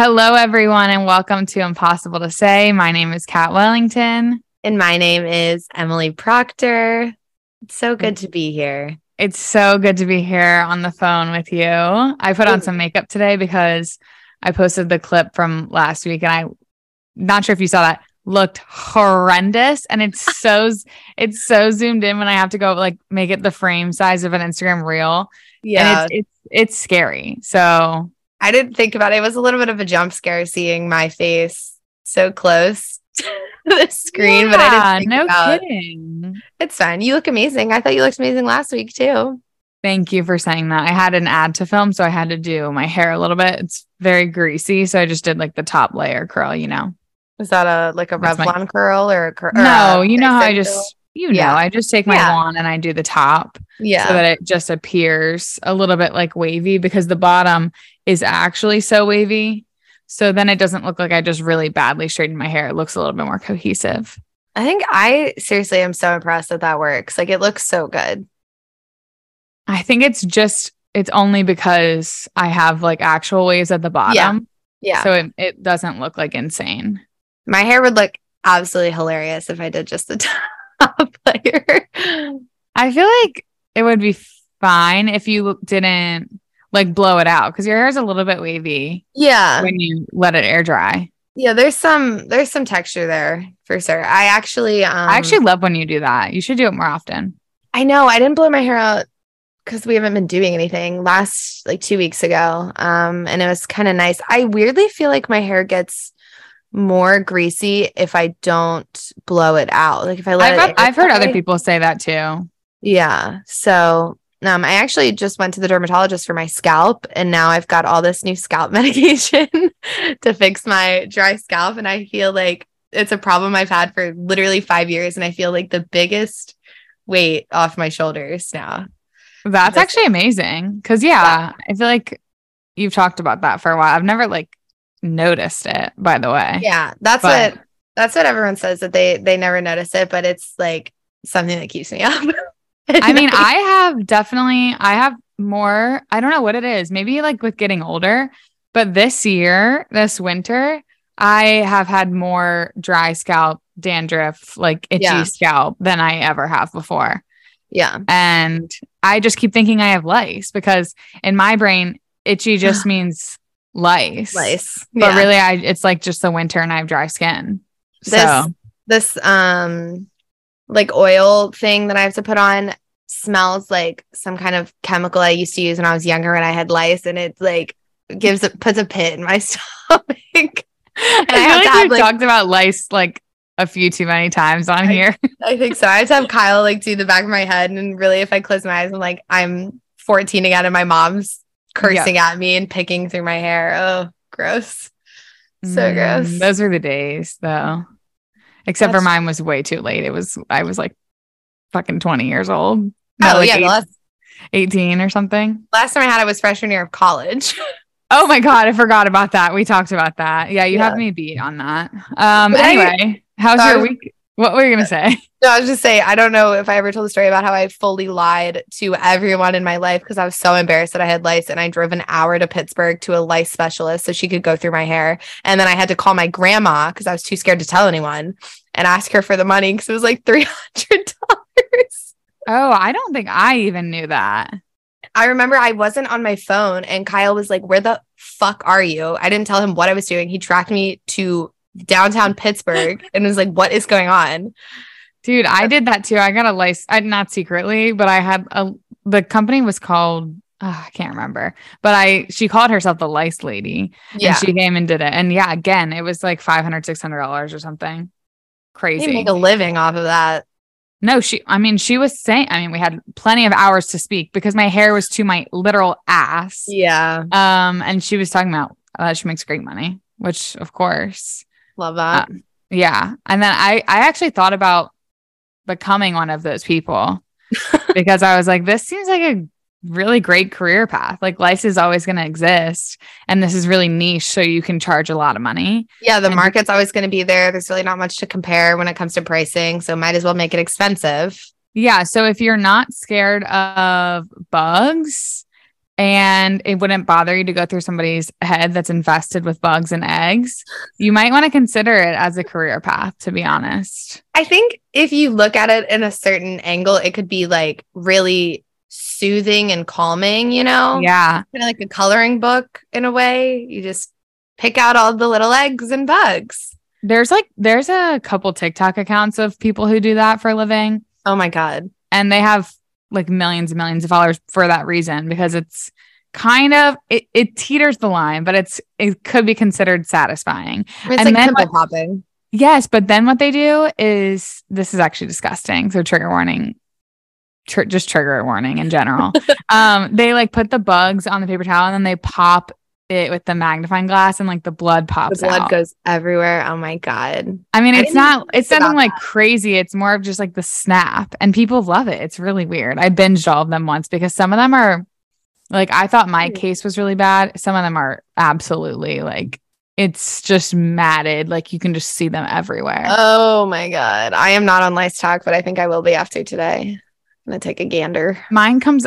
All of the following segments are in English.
Hello, everyone, and welcome to Impossible to Say. My name is Kat Wellington. And my name is Emily Proctor. It's so good to be here. It's so good to be here on the phone with you. I put on some makeup today because I posted the clip from last week and I not sure if you saw that looked horrendous and it's so it's so zoomed in when I have to go like make it the frame size of an Instagram reel. Yeah. And it's it's it's scary. So I didn't think about it. It was a little bit of a jump scare seeing my face so close to the screen, yeah, but I didn't no about, kidding. It's fine. You look amazing. I thought you looked amazing last week too. Thank you for saying that. I had an ad to film, so I had to do my hair a little bit. It's very greasy, so I just did like the top layer curl, you know. Is that a like a That's my- Revlon curl or a curl? No, you know how I just you know, Yeah. I just take my Yeah. wand and I do the top yeah. so that it just appears a little bit like wavy because the bottom is actually so wavy. So then it doesn't look like I just really badly straightened my hair. It looks a little bit more cohesive. I think I seriously am so impressed that that works. Like it looks so good. I think it's just it's only because I have like actual waves at the bottom. Yeah. So it, it doesn't look like insane. my hair would look absolutely hilarious if I did just the top layer. I feel like it would be fine if you didn't like blow it out because your hair is a little bit wavy Yeah. when you let it air dry. Yeah, there's some there's some texture there for sure. I actually um I actually love when you do that. You should do it more often. I know I didn't blow my hair out because we haven't been doing anything last like two weeks ago. Um and it was kind of nice. I weirdly feel like my hair gets more greasy if I don't blow it out. Like if I let I've, it I've heard other people say that too. Yeah. So um, I actually just went to the dermatologist for my scalp, and now I've got all this new scalp medication to fix my dry scalp. And I feel like it's a problem I've had for literally five years, and I feel like the biggest weight off my shoulders now. That's Just- actually amazing. Cause yeah, I feel like you've talked about that for a while. I've never like noticed it, by the way. Yeah, that's But- what that's what everyone says that they they never notice it, but it's like something that keeps me up. I mean, I have definitely, I have more, I don't know what it is, maybe like with getting older, but this year, this winter, I have had more dry scalp, dandruff, like itchy Yeah. scalp than I ever have before. yeah, And I just keep thinking I have lice because in my brain, itchy just means lice. lice. But Yeah. really, I it's like just the winter and I have dry skin. this so this um like oil thing that I have to put on smells like some kind of chemical I used to use when I was younger and I had lice and it like gives it puts a pit in my stomach. I I feel have like to have, we've like- talked about lice like a few too many times on I- here. I think so. I have to have Kyle like do the back of my head and really if I close my eyes I'm like I'm 14 again and my mom's cursing at me and picking through my hair. Oh, gross. So Mm, gross. Those were the days though. Except for mine was way too late. It was I was like fucking 20 years old. Oh like yeah, eight- last, 18 or something. last time I had it was freshman year of college. Oh my god, I forgot about that. We talked about that. Yeah, you Yeah. have me beat on that. Um But I- anyway, how's so your week? What were you gonna say? No, I was just saying, I don't know if I ever told the story about how I fully lied to everyone in my life because I was so embarrassed that I had lice and I drove an hour to Pittsburgh to a lice specialist so she could go through my hair. And then I had to call my grandma because I was too scared to tell anyone and ask her for the money because it was like $300. Oh, I don't think I even knew that. I remember I wasn't on my phone and Kyle was like, Where the fuck are you? I didn't tell him what I was doing. He tracked me to downtown Pittsburgh and was like, What is going on? Dude, I did that too. I got a license, not secretly, but I had a the company was called oh, I can't remember, but I she called herself the lice lady Yeah. and she came and did it. And yeah, again, it was like $500, 600 dollars or something. You Crazy. make a living off of that. no, she I mean, she was saying, I mean, we had plenty of hours to speak because my hair was to my literal ass. Yeah. Um, and she was talking about uh, she makes great money, which of course Love that. Uh, yeah. And then I I actually thought about becoming one of those people because I was like, this seems like a really great career path. Like lice is always going to exist and this is really niche so you can charge a lot of money. Yeah, the And- market's always going to be there. There's really not much to compare when it comes to pricing, so might as well make it expensive. Yeah, so if you're not scared of bugs and it wouldn't bother you to go through somebody's head that's infested with bugs and eggs, you might want to consider it as a career path, to be honest. I think if you look at it in a certain angle, it could be like really soothing and calming, you know? Yeah. Kind of like a coloring book in a way. You just pick out all the little eggs and bugs. There's like, there's a couple TikTok accounts of people who do that for a living, Oh my God. and they have like millions and millions of followers for that reason because it's kind of it, it teeters the line but it's it could be considered satisfying it's And like then what- popping. Yes, but then what they do is this is actually disgusting. So trigger warning, tr- just trigger warning in general. um, they like put the bugs on the paper towel and then they pop it with the magnifying glass and like the blood pops. The blood out. goes everywhere. Oh my God. I mean, it's didn't it's think nothing like crazy. It's more of just like the snap, and people love it. It's really weird. I binged all of them once because some of them are like I thought my Hmm. case was really bad. Some of them are absolutely like it's just matted. Like you can just see them everywhere. Oh my God. I am not on LiceTok, but I think I will be after today. I'm to take a gander. mine comes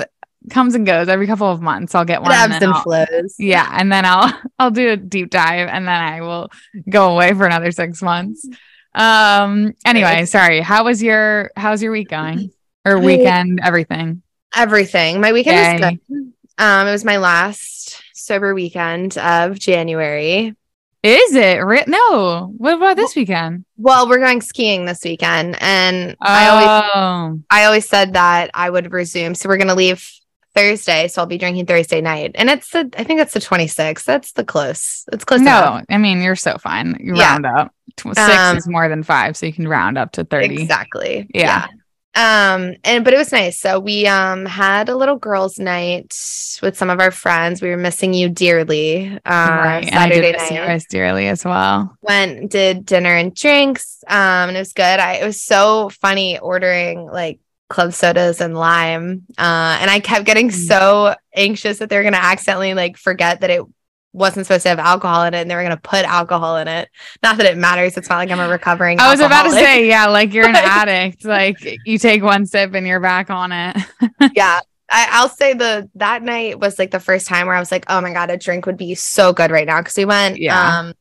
comes and goes every couple of months. I'll get one. and ebbs then and flows. yeah, and then I'll I'll do a deep dive, and then I will go away for another six months. Um. Anyway, sorry. How was your How's your week going or weekend? Everything. Everything. My weekend is good. Um, it was my last sober weekend of January. Is it? Ri- no. What about this weekend? Well, we're going skiing this weekend, and I always Oh, I always said that I would resume. So we're gonna leave Thursday. So I'll be drinking Thursday night, and it's the I think that's the 26th. That's the close. It's close. enough. no. I mean, you're so fine. You Yeah. round up. Six Um, is more than five, so you can round up to thirty. Exactly. Yeah. Um, and but it was nice. So we um had a little girls' night with some of our friends. We were missing you dearly. Uh right. And I Saturday did miss you guys dearly as well. Went did dinner and drinks. Um, and it was good. I it was so funny ordering like club sodas and lime. Uh, and I kept getting Mm. so anxious that they were gonna accidentally like forget that it wasn't supposed to have alcohol in it and they were going to put alcohol in it. Not that it matters. It's not like I'm a recovering. I was about to say, yeah, like you're an addict. Like you take one sip and you're back on it. yeah. I, I'll say the that night was like the first time where I was like, oh my God, a drink would be so good right now. Cause we went Yeah. um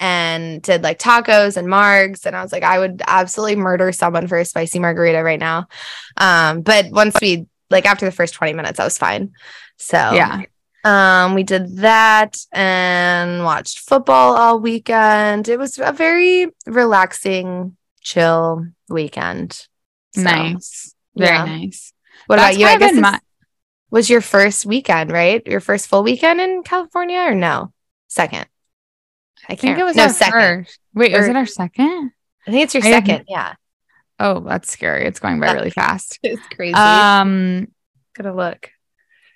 and did like tacos and margs. And I was like, I would absolutely murder someone for a spicy margarita right now. Um, but once we like after the first 20 minutes, I was fine. So Yeah. um, we did that and watched football all weekend. It was a very relaxing, chill weekend. So, Nice. Very yeah. nice. What That's about you? I guess it's- was your first weekend, right? Your first full weekend in California or no? Second. I I think it was no our second. first. Wait, was Or- it our second? I think it's your I second. Yeah. Oh, that's scary. It's going by really fast. It's crazy. Um, Gotta look.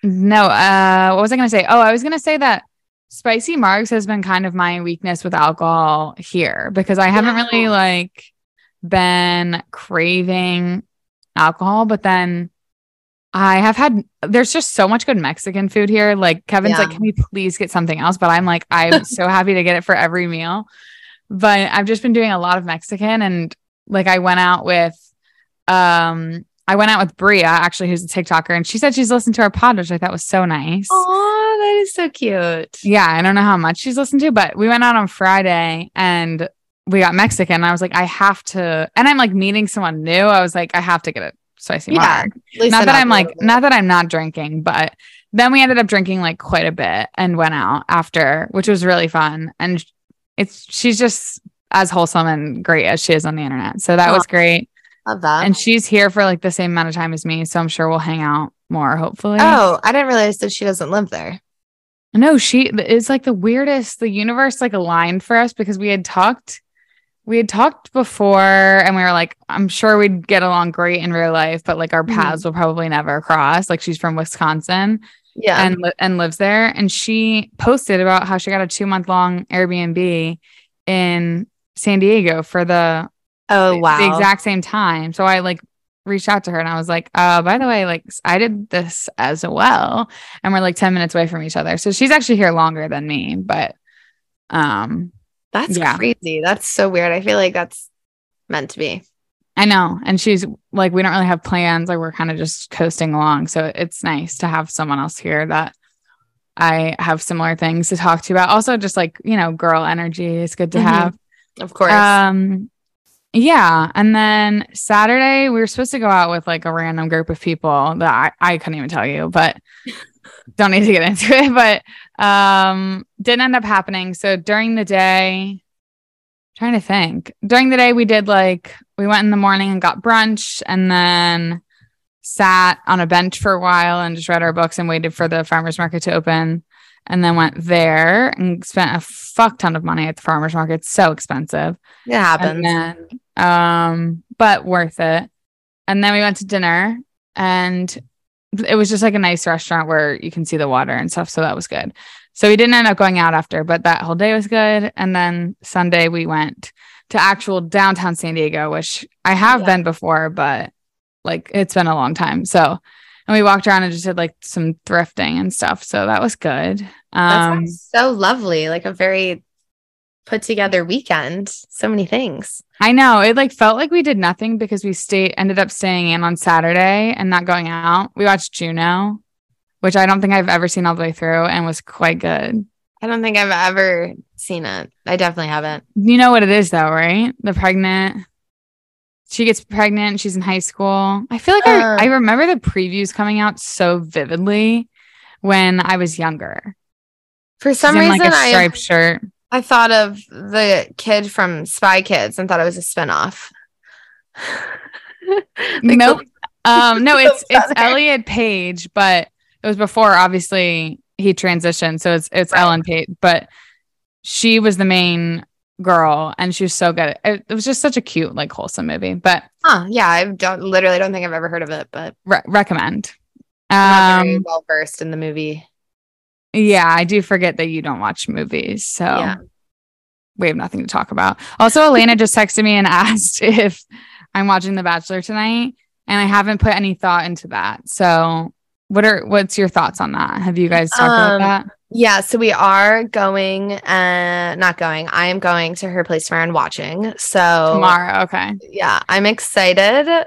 no, uh, what was I gonna say? Oh, I was gonna say that spicy margs has been kind of my weakness with alcohol here because I haven't really like been craving alcohol, but then I have had there's just so much good Mexican food here. Like Kevin's like, can we please get something else? But I'm like, I'm so happy to get it for every meal. But I've just been doing a lot of Mexican and like I went out with um I went out with Bria, actually, who's a TikToker, and she said she's listened to our pod, which I thought was so nice. Oh, that is so cute. Yeah, I don't know how much she's listened to, but we went out on Friday and we got Mexican. I was like, I have to, and I'm like meeting someone new. I was like, I have to get a spicy Yeah. Loosen Not that I'm like, not that I'm not drinking, but then we ended up drinking like quite a bit and went out after, which was really fun. And it's she's just as wholesome and great as she is on the internet. So that was great. Love that. And she's here for like the same amount of time as me. So I'm sure we'll hang out more, hopefully. oh, I didn't realize that she doesn't live there. No, she it's like the weirdest. The universe like aligned for us because we had talked, we had talked before, and we were like, I'm sure we'd get along great in real life, but like our Mhm. paths will probably never cross. Like she's from Wisconsin Yeah. and li- and lives there, and she posted about how she got a two month long Airbnb in San Diego for the oh wow. the exact same time. So I like reached out to her and I was like, uh, by the way, like I did this as well. And we're like 10 minutes away from each other. So she's actually here longer than me, but um That's Yeah. crazy. That's so weird. I feel like that's meant to be. I know. And she's like, we don't really have plans. Like we're kind of just coasting along. So it's nice to have someone else here that I have similar things to talk to you about. Also, just like, you know, girl energy is good to Mhm. have. Of course. Um, yeah. And then Saturday, we were supposed to go out with like a random group of people that I, I couldn't even tell you, but don't need to get into it. But um, didn't end up happening. So during the day, trying to think, during the day, we did like, we went in the morning and got brunch and then sat on a bench for a while and just read our books and waited for the farmer's market to open. And then went there and spent a fuck ton of money at the farmer's market. It's so expensive. it happens. And then, um, but worth it. And then we went to dinner and it was just like a nice restaurant where you can see the water and stuff. So that was good. So we didn't end up going out after, but that whole day was good. And then Sunday we went to actual downtown San Diego, which I have Yeah. been before, but like it's been a long time. So and we walked around and just did like some thrifting and stuff. So that was good. that Um sounds so lovely. Like a very put together weekend. So many things. I know it like felt like we did nothing because we stayed ended up staying in on Saturday and not going out. We watched Juno, which I don't think I've ever seen all the way through and was quite good. I don't think I've ever seen it. I definitely haven't. You know what it is though, right? The pregnant. She gets pregnant. She's in high school. I feel like Uh. I, I remember the previews coming out so vividly when I was younger. For some reason, like a I striped shirt. I thought of the kid from Spy Kids and thought it was a spinoff. Like the- nope. Um, no, it's it's Elliot Page, but it was before obviously he transitioned. So it's it's Right. Ellen Page, but she was the main girl and she was so good. It, it was just such a cute, like wholesome movie. But Huh, yeah, I don't literally don't think I've ever heard of it, but re- recommend. I'm not very Um, well versed in the movie. Yeah, I do forget that you don't watch movies, so Yeah. we have nothing to talk about. Also, Elena just texted me and asked if I'm watching The Bachelor tonight, and I haven't put any thought into that. So, what are what's your thoughts on that? Have you guys talked Um, about that? Yeah, so we are going uh not going. I am going to her place tomorrow and watching. So Tomorrow, okay. yeah, I'm excited.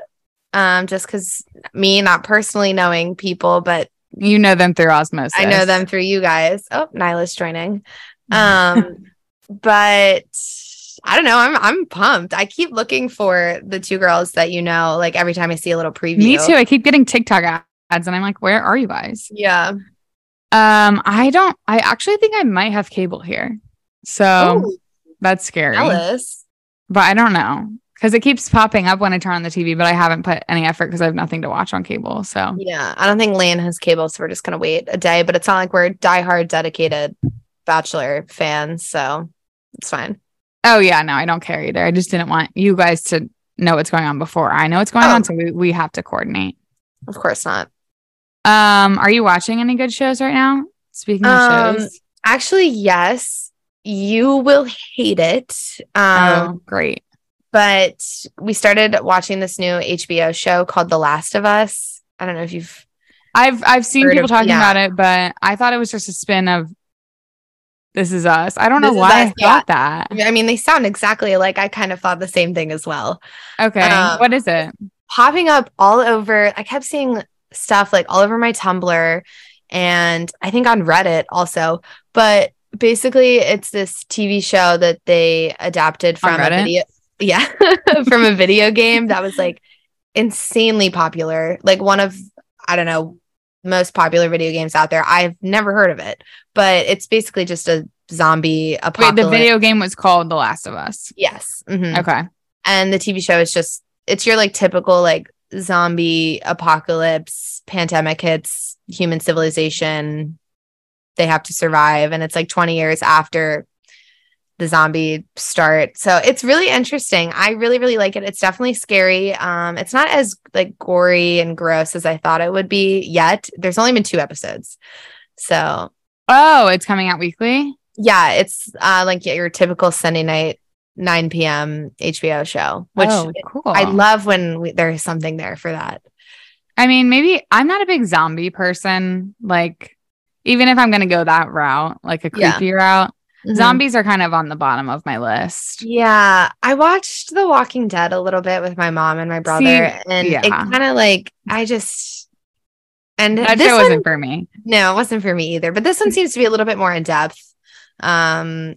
Um, just because me not personally knowing people, but You know them through osmosis. I know them through you guys. Oh, Nyla's joining. Um, but I don't know. I'm I'm pumped. I keep looking for the two girls that you know, like every time I see a little preview. Me too. I keep getting TikTok ads, and I'm like, where are you guys? Yeah. Um, I don't. I actually think I might have cable here, so Ooh, that's scary. jealous. But I don't know because it keeps popping up when I turn on the TV, but I haven't put any effort because I have nothing to watch on cable. So Yeah, I don't think Lane has cable, so we're just gonna wait a day. But it's not like we're diehard dedicated Bachelor fans, so it's fine. Oh yeah, no, I don't care either. I just didn't want you guys to know what's going on before I know what's going Oh. on, so we, we have to coordinate. Of course not. Um, are you watching any good shows right now? Speaking of Um, shows, Actually, yes, you will hate it. Um, oh great. But we started watching this new HBO show called The Last of Us. I don't know if you've I've I've seen people of- talking yeah. about it, but I thought it was just a spin of This Is Us. I don't know This Is why Us, I yeah. thought that. I mean, they sound exactly like I kind of thought the same thing as well. Okay, Um, what is it? Popping up all over, I kept seeing stuff like all over my Tumblr and I think on Reddit also. But basically, it's this TV show that they adapted from a video. Yeah, from a video game that was like insanely popular. Like one of, I don't know, most popular video games out there. I've never heard of it, but it's basically just a zombie Wait, apocalypse. the video game was called The Last of Us. Yes. mhm. Okay. and the TV show is just it's your like typical like zombie apocalypse pandemic hits human civilization they have to survive and it's like 20 years after the zombie start so it's really interesting i really really like it it's definitely scary um it's not as like gory and gross as i thought it would be yet there's only been two episodes so Oh, it's coming out weekly. yeah it's uh like your typical sunday night 9 p.m hbo show which oh, cool. I love when we, there's something there for that. I mean, maybe I'm not a big zombie person. Like, even if I'm gonna go that route, like a Yeah. route, Zombie. zombies are kind of on the bottom of my list. Yeah, I watched The Walking Dead a little bit with my mom and my brother, and yeah. it kind of like I just And That this show wasn't for me. no, it wasn't for me either. But this one seems to be a little bit more in depth. Um,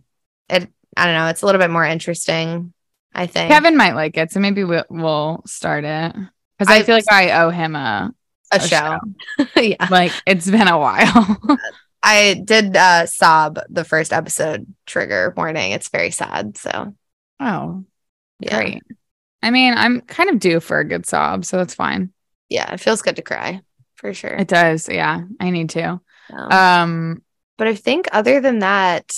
it I don't know. It's a little bit more interesting. I think Kevin might like it, so maybe we'll, we'll start it because I, I- feel like I owe him a, a, a show. yeah, like it's been a while. I did uh sob the first episode. Trigger warning. It's very sad. So oh, yeah, great. I mean, I'm kind of due for a good sob, so that's fine. yeah, it feels good to cry for sure. It does. Yeah, I need to. Um, Um, But I think other than that,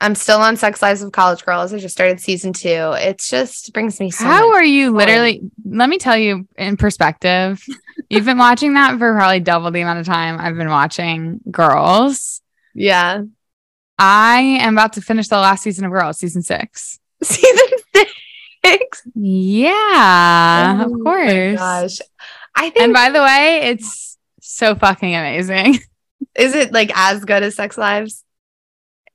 I'm still on Sex Lives of College Girls. I just started season two. It's just brings me so how are you joy. literally? Let me tell you in perspective. You've been watching that for probably double the amount of time I've been watching Girls. Yeah. I am about to finish the last season of Girls, season six. Season six. Yeah, Oh of my course. Gosh. I think And by the way, it's so fucking amazing. is it like as good as Sex Lives?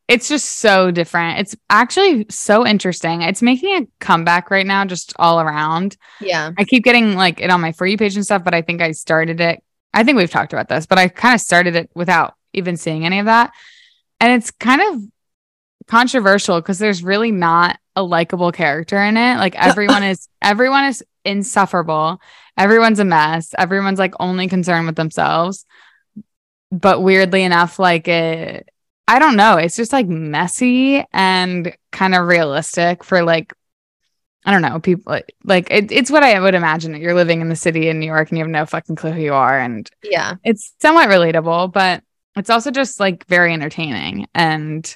It's just so different. It's actually so interesting. It's making a comeback right now, just all around. Yeah. I keep getting like it on my For You page and stuff, but I think I started it. I think we've talked about this, but I kind of started it without even seeing any of that. And it's kind of controversial because there's really not a likable character in it. Like everyone is everyone is insufferable. Everyone's a mess. Everyone's like only concerned with themselves. But weirdly enough, like it I don't know, it's just like messy and kind of realistic for like I don't know, people like, it, it's what I would imagine. That you're living in the city in New York and you have no fucking clue who you are. And Yeah. it's somewhat relatable, but it's also just like very entertaining. And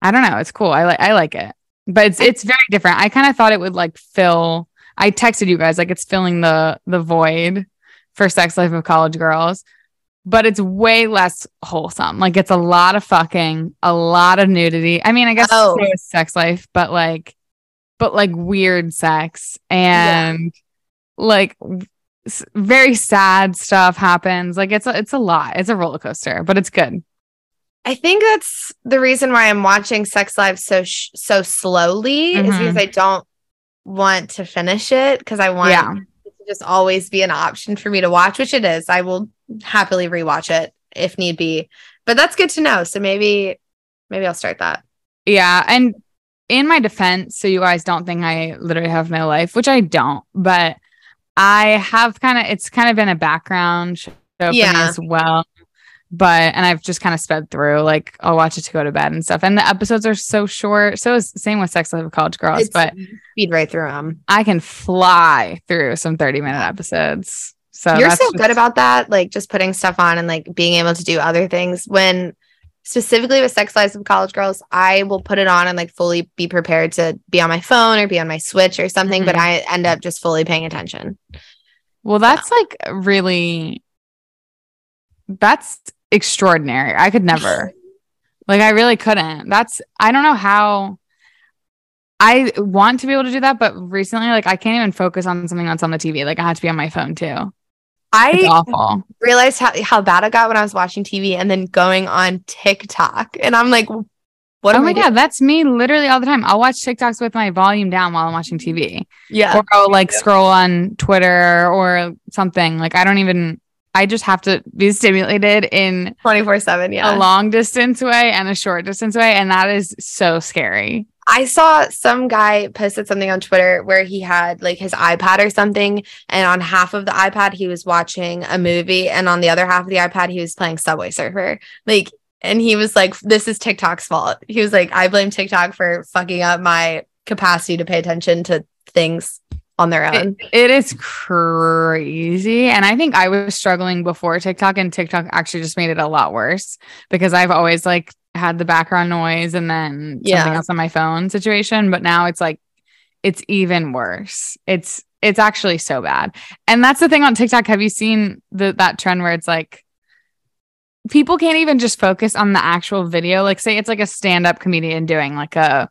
I don't know, it's cool. I like I like it. But it's it's very different. I kind of thought it would like fill I texted you guys like it's filling the the void for Sex Life of College Girls. But it's way less wholesome. Like it's a lot of fucking, a lot of nudity. I mean, I guess Oh. is sex life, but like but like weird sex and like w- s- very sad stuff happens. Like it's a, it's a lot. It's a roller coaster, but it's good. I think that's the reason why I'm watching Sex Lives so sh- so slowly is Mhm. because I don't want to finish it because I want Yeah. To just always be an option for me to watch, which it is. I will happily rewatch it if need be. But that's good to know. So maybe maybe I'll start that. Yeah, and in my defense, so you guys don't think I literally have no life, which I don't, but I have kind of it's kind of been a background show for me Yeah. as well. But and I've just kind of sped through, like I'll watch it to go to bed and stuff. And the episodes are so short. So it's same with Sex Life of College Girls, It's- but Speed right through them. I can fly through some 30 minute episodes. So You're so just- good about that, like just putting stuff on and like being able to do other things. When specifically with Sex Lives of College Girls, I will put it on and like fully be prepared to be on my phone or be on my Switch or something, but Mhm. I end up just fully paying attention. Well, that's like really that's extraordinary. I could never. like I really couldn't. That's I don't know how I want to be able to do that, but recently like I can't even focus on something that's on the TV. Like I have to be on my phone too. It's I awful. realized how, how bad I got when I was watching TV and then going on TikTok. And I'm like, what oh am my I god, that's me literally all the time. I'll watch TikToks with my volume down while I'm watching TV. Yeah. Or I'll like scroll on Twitter or something. Like I don't even I just have to be stimulated in 24 7. Yeah. a long distance way and a short distance way. And that is so scary. I saw some guy posted something on Twitter where he had like his iPad or something, and on half of the iPad he was watching a movie, and on the other half of the iPad he was playing Subway Surfer. Like, and he was like, "This is TikTok's fault." He was like, "I blame TikTok for fucking up my capacity to pay attention to things on their own." It, it is crazy. And I think I was struggling before TikTok, and TikTok actually just made it a lot worse because I've always like had the background noise and then something Yeah. else on my phone situation. But now it's like, it's even worse. It's, it's actually so bad. And that's the thing on TikTok. Have you seen the, that trend where it's like, people can't even just focus on the actual video. Like, say it's like a stand up comedian doing like a,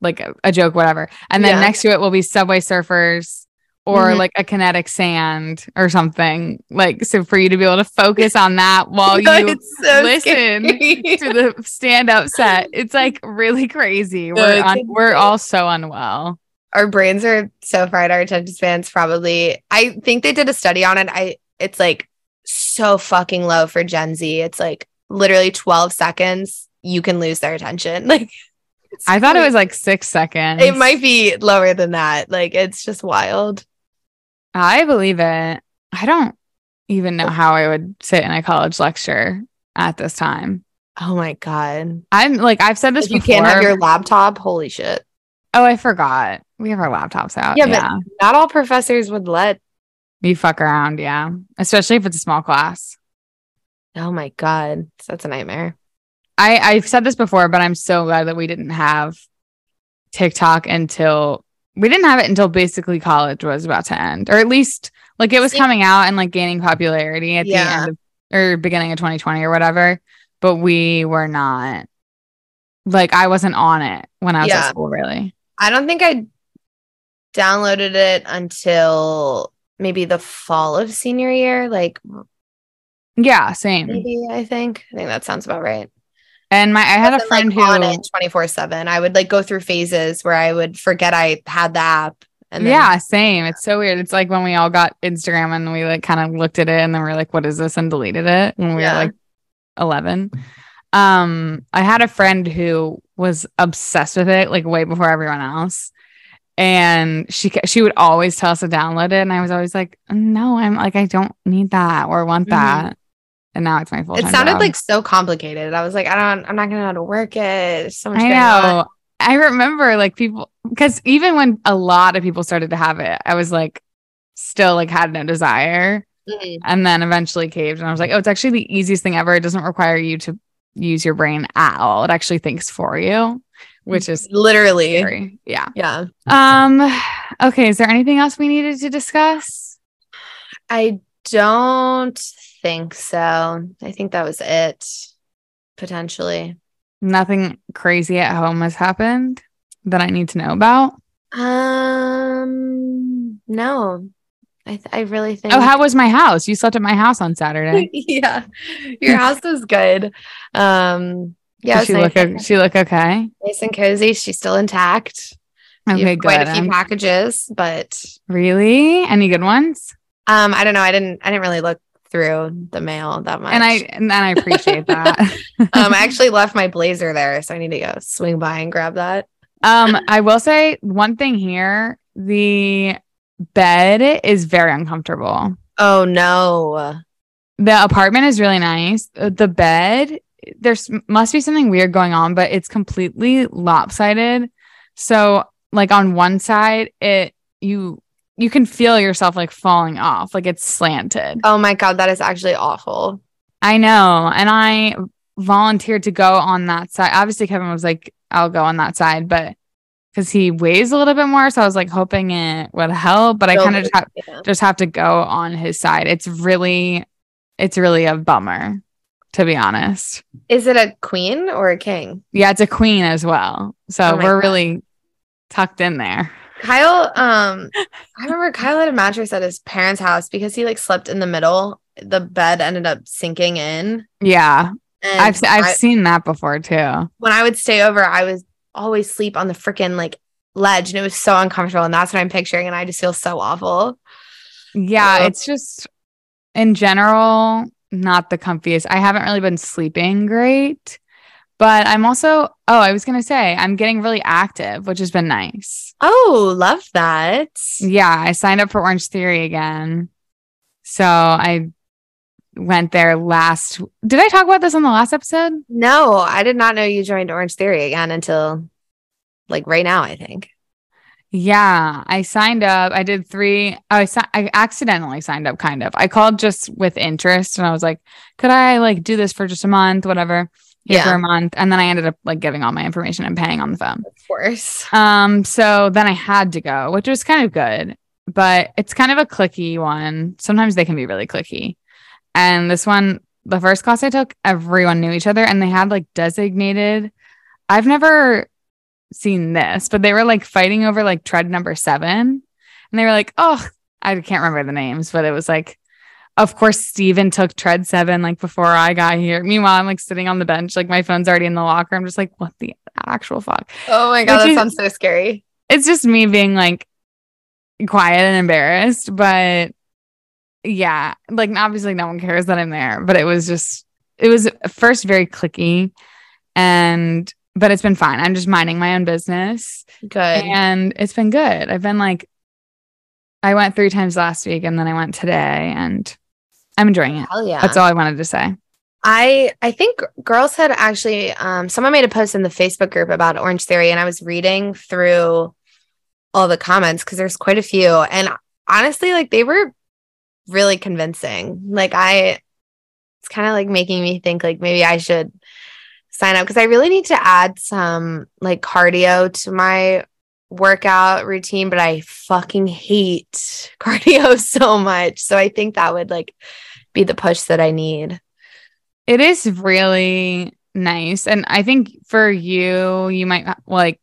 like a, a joke, whatever. And then Yeah. next to it will be Subway Surfers or Mhm. like a kinetic sand or something. Like, so for you to be able to focus on that while you so listen to the stand up set, it's like really crazy. No, We're, un- we're all so unwell. our brains are so fried our attention spans probably i think they did a study on it i it's like so fucking low for Gen Z. It's like literally 12 seconds, you can lose their attention. Like I thought it was like six seconds. it might be lower than that. Like it's just wild. I believe it. I don't even know how I would sit in a college lecture at this time. Oh my god. I'm like I've said this If you before. can't have your laptop, holy shit. oh, I forgot. We have our laptops out. Yeah, Yeah, but not all professors would let. you fuck around. Yeah, especially if it's a small class. Oh my god. That's a nightmare. I I've said this before, but I'm so glad that we didn't have TikTok until we didn't have it until basically college was about to end, or at least like it was coming out and like gaining popularity at the end of or beginning of 2020 or whatever. But we were not like I wasn't on it when I was Yeah. at school, really. I don't think I downloaded it until maybe the fall of senior year. Like Yeah, same. maybe I think. I think that sounds about right. And my I had a friend who on it 24-7. I would like go through phases where I would forget I had the app. And then, yeah, same. It's so weird. It's like when we all got Instagram and we like kind of looked at it and then we are like, what is this? And deleted it when we Yeah. were like 11. Um, I had a friend who was obsessed with it like way before everyone else. And she she would always tell us to download it. And I was always like, no, I'm like, I don't need that or want Mhm. that. And now it's my full it sounded like so complicated. I was like, I don't, I'm not gonna know how to work it. So much I know. I remember like people because even when a lot of people started to have it, I was like still like had no desire Mhm. and then eventually caved and I was like, oh, it's actually the easiest thing ever. It doesn't require you to use your brain at all. It actually thinks for you, which is Literally. scary. Yeah. Yeah. Um okay, is there anything else we needed to discuss? I don't think so. I think that was it. Potentially. Nothing crazy at home has happened that I need to know about. Um, no, I th- I really think. Oh, how was my house? You slept at my house on Saturday. yeah, your house was good. Um, yeah, she was look nice, she look okay? nice and cozy. She's still intact. Okay, have quite a few packages, but Really? Any good ones? um, I don't know. I didn't. I didn't really look through the mail that much. And I and then I appreciate that. um, I actually left my blazer there, so I need to go swing by and grab that. um, I will say one thing here: the bed is very uncomfortable. Oh no. The apartment is really nice. Uh, The bed, there's must be something weird going on, but it's completely lopsided. So, like on one side, it you you can feel yourself like falling off, like it's slanted. Oh my god, that is actually awful. I know. And I volunteered to go on that side. Obviously, Kevin was like, I'll go on that side, but because he weighs a little bit more. So I was like hoping it would help, but I kind of just, ha- Yeah. just have to go on his side. It's really, it's really a bummer, to be honest. Is it a queen or a king? Yeah, it's a queen as well. So Oh we're God. really tucked in there. Kyle, um, I remember Kyle had a mattress at his parents' house because he like slept in the middle. The bed ended up sinking in. Yeah. And I've, I've I- seen that before too. when I would stay over, I was always sleep on the freaking like ledge, and it was so uncomfortable. And that's what I'm picturing, and I just feel so awful. Yeah, Ugh. it's just in general not the comfiest. I haven't really been sleeping great, but I'm also oh, I was going to say I'm getting really active, which has been nice. Oh, love that. Yeah, I signed up for Orange Theory again. So I went there last Did I talk about this on the last episode? No, I did not know you joined Orange Theory again until like right now. I think. Yeah, I signed up. I did three. Oh, I si- I accidentally signed up kind of. I called just with interest and I was like, could I like do this for just a month, whatever, here for a month. And then I ended up like giving all my information and paying on the phone. Of course. Um, so then I had to go, which was kind of good, but it's kind of a cliquey one. Sometimes they can be really cliquey. And this one, the first class I took, everyone knew each other and they had like designated. I've never seen this, but they were like fighting over like tread number seven. And they were like, oh, I can't remember the names, but it was like, of course, Steven took tread seven like before I got here. Meanwhile, I'm like sitting on the bench, like my phone's already in the locker. I'm just like, what the actual fuck? Oh my god, Which that is- sounds so scary. it's just me being like quiet and embarrassed, but yeah, like obviously no one cares that I'm there, but it was just it was at first very cliquey and but it's been fine. I'm just minding my own business. Good. And it's been good. I've been like I went 3 times last week and then I went today and I'm enjoying it. Hell yeah. That's all I wanted to say. I I think girls had actually um someone made a post in the Facebook group about Orange Theory and I was reading through all the comments because there's quite a few and honestly like they were really convincing. Like I it's kind of like making me think like maybe I should sign up because I really need to add some like cardio to my workout routine, but I fucking hate cardio so much. So I think that would like be the push that I need. It is really nice. And I think for you, you might like,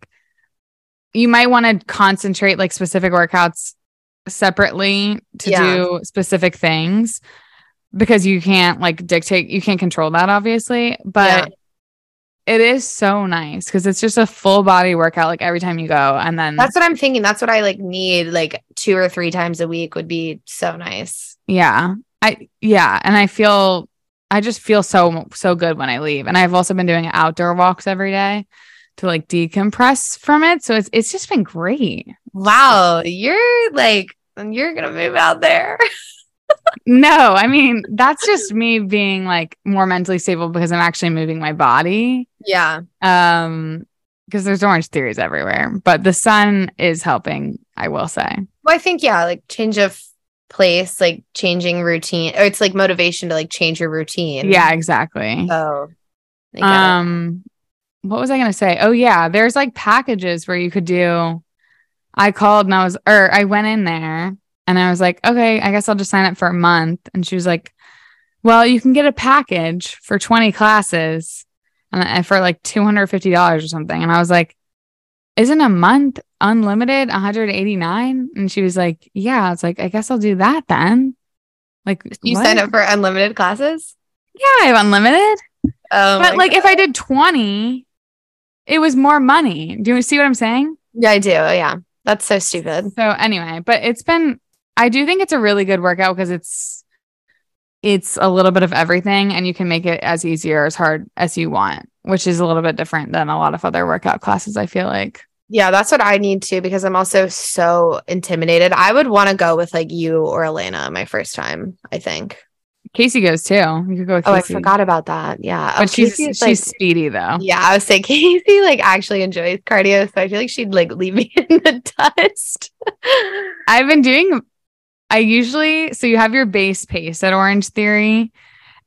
you might want to concentrate like specific workouts separately to Yeah. do specific things because you can't like dictate, you can't control that obviously. But it is so nice because it's just a full body workout like every time you go. And then That's what I'm thinking. That's what I like need like two or three times a week would be so nice. Yeah. I yeah, and I feel I just feel so so good when I leave. And I've also been doing outdoor walks every day to like decompress from it. So it's it's just been great. Wow, you're like you're gonna move out there. No, I mean, that's just me being like more mentally stable because I'm actually moving my body. Yeah. Um because there's orange theories everywhere, but the sun is helping, I will say. Well, I think yeah, like change of place, like changing routine, or it's like motivation to like change your routine. Yeah, exactly. Oh. Get it. Um, what was I gonna say? Oh yeah, there's like packages where you could do. I called and I was, or I went in there and I was like, okay, I guess I'll just sign up for a month. And she was like, well, you can get a package for 20 classes and and for like $250 or something. And I was like, isn't a month unlimited 189? And she was like, yeah. It's like, I guess I'll do that then. Like you what? sign up for unlimited classes. Yeah, I have unlimited. Oh, but like God. if I did 20, it was more money. Do you see what I'm saying? yeah, I do. Yeah, that's so stupid. So anyway, but it's been I do think it's a really good workout because it's it's a little bit of everything and you can make it as easy or as hard as you want, which is a little bit different than a lot of other workout classes, I feel like. Yeah, that's what I need to because I'm also so intimidated. I would want to go with like you or Elena my first time. I think. Casey goes too. You could go with Oh, I forgot about that. Yeah, oh, But Oh, she's Casey she's like- speedy though. Yeah, I was saying Casey like actually enjoys cardio, so I feel like she'd like leave me in the dust. I've been doing I usually so you have your base pace at Orange Theory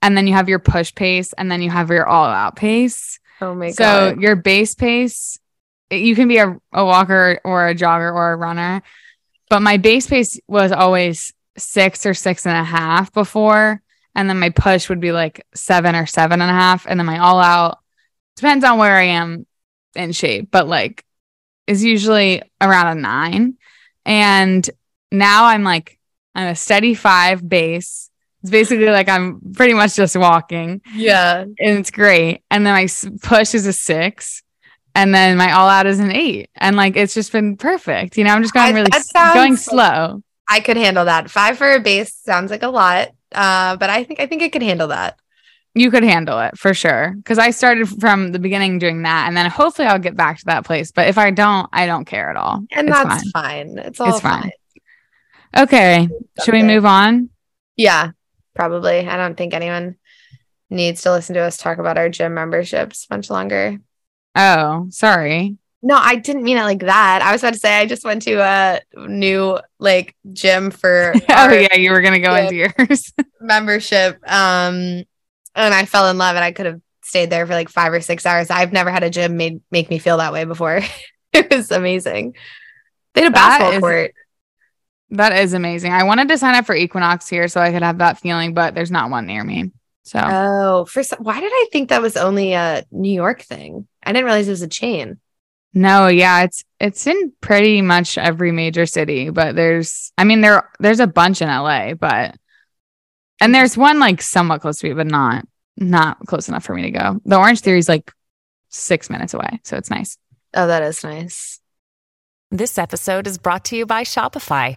and then you have your push pace and then you have your all out pace. oh my so god. your base pace you can be a, a walker or a jogger or a runner but my base pace was always six or six and a half before and then my push would be like seven or seven and a half and then my all out depends on where i am in shape but like is usually around a nine and now i'm like i'm a steady five base it's basically like i'm pretty much just walking Yeah. and it's great. And then my push is a six, and then my all out is an eight, and like it's just been perfect. You know, I'm just going I- really sounds going slow. I could handle that. Five for a base sounds like a lot. Uh, but I think I think I could handle that. You could handle it for sure. Because I started from the beginning doing that, and then hopefully I'll get back to that place. But if I don't, I don't care at all. And It's that's fine. fine. It's all It's fine. fine. Okay, should we move on? Yeah, probably. I don't think anyone needs to listen to us talk about our gym memberships much longer. Oh, sorry. No, I didn't mean it like that. I was about to say I just went to a new like gym for oh yeah, you were gonna go into yours. membership. Um, and I fell in love, and I could have stayed there for like five or six hours. I've never had a gym made make me feel that way before. it was amazing. They had a That basketball is- court. that is amazing. I wanted to sign up for Equinox here so I could have that feeling, but there's not one near me. So Oh, for some, why did I think that was only a New York thing? I didn't realize it was a chain. No, yeah, it's it's in pretty much every major city, but there's I mean there there's a bunch in LA, but and there's one like somewhat close to me, but not not close enough for me to go. The Orange Theory is like 6 minutes away, so it's nice. Oh, that is nice. This episode is brought to you by Shopify.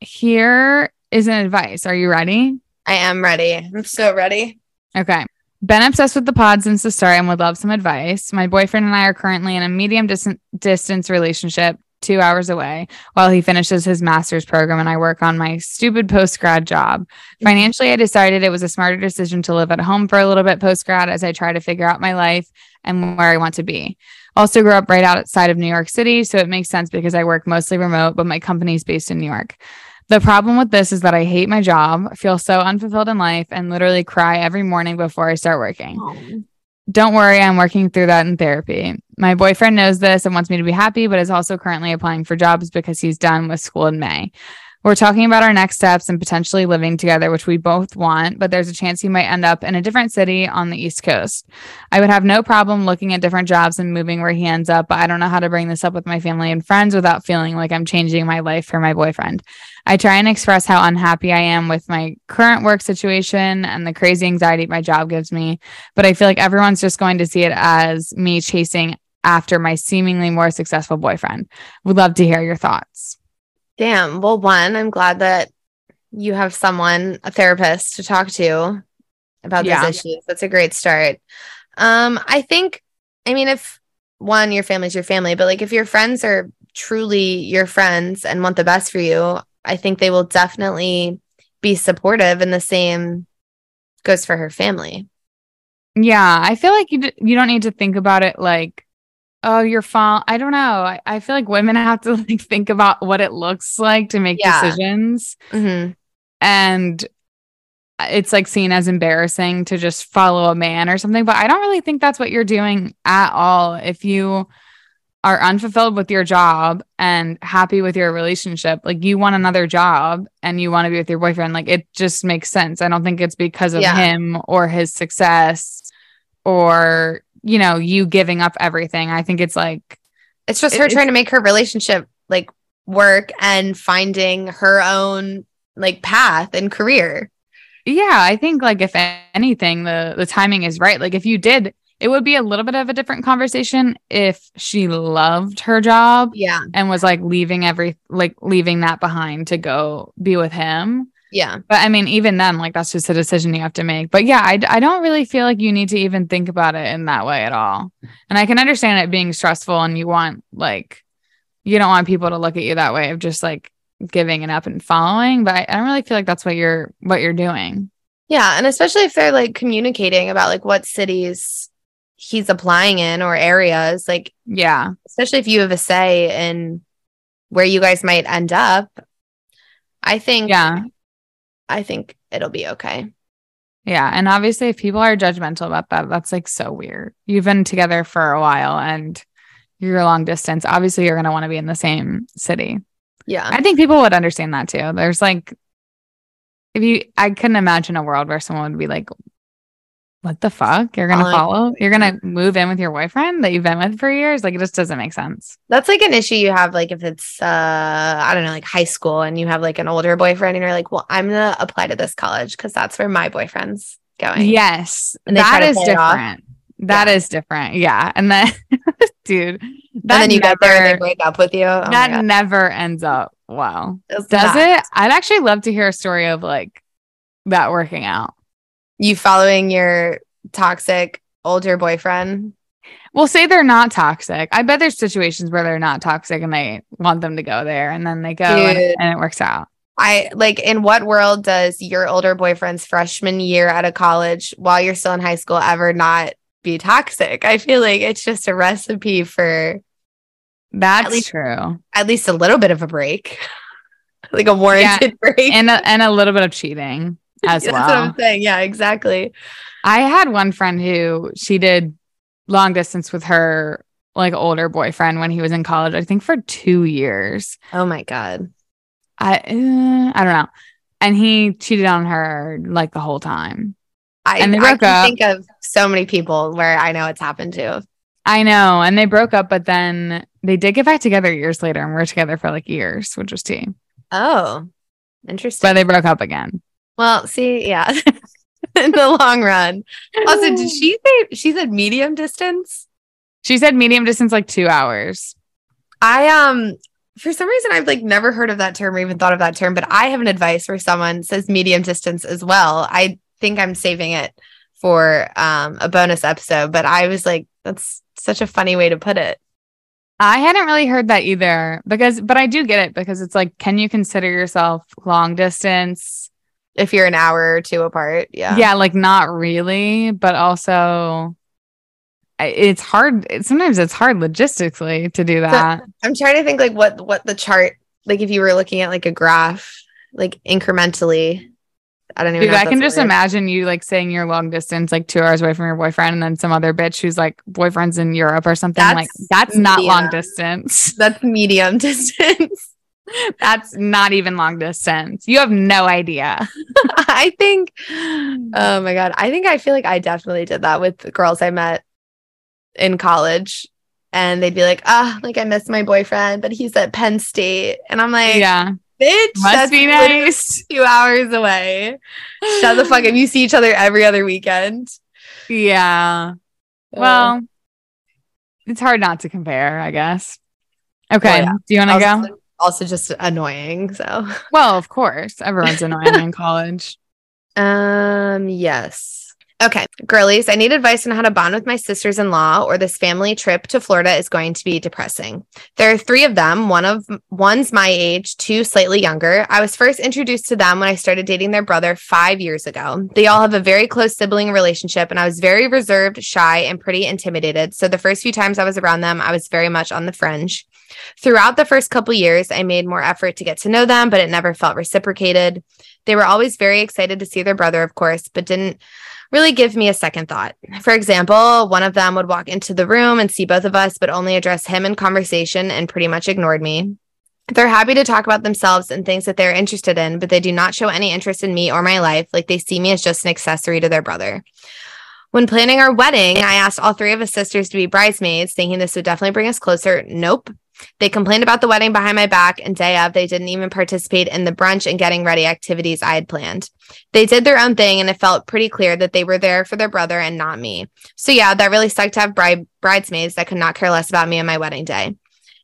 here is an advice. Are you ready? I am ready. I'm so ready. Okay. Been obsessed with the pod since the start and would love some advice. My boyfriend and I are currently in a medium dis- distance relationship, two hours away, while he finishes his master's program and I work on my stupid post grad job. Mm-hmm. Financially, I decided it was a smarter decision to live at home for a little bit post grad as I try to figure out my life and where I want to be. Also, grew up right outside of New York City, so it makes sense because I work mostly remote, but my company is based in New York. The problem with this is that I hate my job, feel so unfulfilled in life, and literally cry every morning before I start working. Oh. Don't worry, I'm working through that in therapy. My boyfriend knows this and wants me to be happy, but is also currently applying for jobs because he's done with school in May. We're talking about our next steps and potentially living together, which we both want, but there's a chance he might end up in a different city on the East Coast. I would have no problem looking at different jobs and moving where he ends up, but I don't know how to bring this up with my family and friends without feeling like I'm changing my life for my boyfriend. I try and express how unhappy I am with my current work situation and the crazy anxiety my job gives me, but I feel like everyone's just going to see it as me chasing after my seemingly more successful boyfriend. Would love to hear your thoughts. Damn. Well, one, I'm glad that you have someone, a therapist, to talk to about Yeah. these issues. That's a great start. Um, I think, I mean, if one, your family's your family, but like if your friends are truly your friends and want the best for you, I think they will definitely be supportive and the same goes for her family. Yeah, I feel like you d- you don't need to think about it like, oh, you're fall. I don't know. I, I feel like women have to like think about what it looks like to make Yeah. decisions, hmm and it's like seen as embarrassing to just follow a man or something. But I don't really think that's what you're doing at all. If you are unfulfilled with your job and happy with your relationship, like you want another job and you want to be with your boyfriend, like it just makes sense. I don't think it's because of Yeah. him or his success or, you know, you giving up everything. I think it's like, It's just her it's- trying to make her relationship like work and finding her own like path and career. yeah, I think like if anything, the the timing is right. Like if you did, it would be a little bit of a different conversation if she loved her job Yeah. and was like leaving every like leaving that behind to go be with him. Yeah. But I mean, even then, like that's just a decision you have to make. But yeah, I, I don't really feel like you need to even think about it in that way at all. And I can understand it being stressful and you want like, you don't want people to look at you that way of just like giving it up and following. But I, I don't really feel like that's what you're, what you're doing. Yeah. And especially if they're like communicating about like what cities he's applying in or areas, like Yeah. especially if you have a say in where you guys might end up. I think Yeah. I think it'll be okay. Yeah. And obviously, if people are judgmental about that, that's like so weird. You've been together for a while and you're long distance. Obviously, you're going to want to be in the same city. Yeah. I think people would understand that too. There's like, if you, I couldn't imagine a world where someone would be like, what the fuck? You're gonna Following- follow? You're gonna move in with your boyfriend that you've been with for years? Like it just doesn't make sense. That's like an issue you have, like if it's uh I don't know, like high school and you have like an older boyfriend and you're like, well, I'm gonna apply to this college because that's where my boyfriend's going. Yes, And they try that is play it off. different. That is different. Yeah, and then, dude, that and then you never, get there and they break up with you. Oh that never ends up well. It's Does not. it? I'd actually love to hear a story of like that working out. You following your toxic older boyfriend? Well, say they're not toxic. I bet there's situations where they're not toxic and they want them to go there and then they go and, and it works out. I like in what world does your older boyfriend's freshman year out of college while you're still in high school ever not be toxic? I feel like it's just a recipe for That's least- true. at least a little bit of a break. like a warranted break. And a, and a little bit of cheating as That's well. what I'm saying. Yeah, exactly. I had one friend who she did long distance with her like older boyfriend when he was in college, I think for 2 years. Oh my god. I uh, I don't know. And he cheated on her like the whole time. I, And they I broke can up. think of so many people where I know it's happened to. I know. And they broke up, but then they did get back together years later and were together for like years, which was tea. Oh, interesting. But they broke up again. Well, see, yeah. in the long run. Also, did she say she said medium distance? She said medium distance like two hours. I um for some reason I've like never heard of that term or even thought of that term, but I have an advice for someone says medium distance as well. I think I'm saving it for um a bonus episode, but I was like, that's such a funny way to put it. I hadn't really heard that either because, but I do get it because it's like, can you consider yourself long distance? If you're an hour or two apart. Yeah. Yeah, like not really, but also it's hard. Sometimes it's hard logistically to do that. I'm trying to think like what what the chart like if you were looking at like a graph, like incrementally. I don't even Dude, I can just word. imagine you like saying you're long distance, like two hours away from your boyfriend, and then some other bitch who's like boyfriend's in Europe or something. like That's that's not long distance. That's medium distance. That's not even long distance. You have no idea. I think Oh my god. I think I feel like I definitely did that with the girls I met in college. And they'd be like, ah, like I miss my boyfriend, but he's at Penn State. And I'm like, yeah, bitch, must that's be nice. two hours away. Shut the fuck up. You see each other every other weekend. Yeah. Uh, Well, it's hard not to compare, I guess. Okay. yeah. Do you want to go? Also, just annoying. So Well, of course. Everyone's annoying in college. Um, yes. Okay, girlies, I need advice on how to bond with my sisters in law, or this family trip to Florida is going to be depressing. There are three of them. One of one's my age, two slightly younger. I was first introduced to them when I started dating their brother five years ago. They all have a very close sibling relationship, and I was very reserved, shy, and pretty intimidated. So the first few times I was around them, I was very much on the fringe. Throughout the first couple years, I made more effort to get to know them, but it never felt reciprocated. They were always very excited to see their brother, of course, but didn't really give me a second thought. For example, one of them would walk into the room and see both of us, but only address him in conversation and pretty much ignored me. They're happy to talk about themselves and things that they're interested in, but they do not show any interest in me or my life. Like they see me as just an accessory to their brother. When planning our wedding, I asked all three of his sisters to be bridesmaids, thinking this would definitely bring us closer. Nope. They complained about the wedding behind my back, and day of, they didn't even participate in the brunch and getting ready activities I had planned. They did their own thing, and it felt pretty clear that they were there for their brother and not me. So, yeah, that really sucked to have bride- bridesmaids that could not care less about me on my wedding day.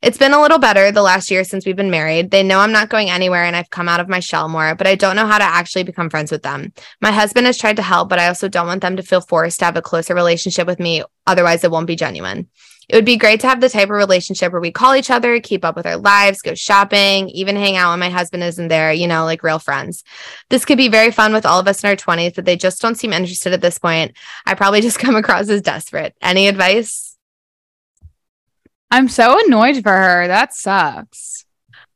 It's been a little better the last year since we've been married. They know I'm not going anywhere and I've come out of my shell more, but I don't know how to actually become friends with them. My husband has tried to help, but I also don't want them to feel forced to have a closer relationship with me. Otherwise, it won't be genuine. It would be great to have the type of relationship where we call each other, keep up with our lives, go shopping, even hang out when my husband isn't there, you know, like real friends. This could be very fun with all of us in our 20s, but they just don't seem interested at this point. I probably just come across as desperate. Any advice? I'm so annoyed for her. That sucks.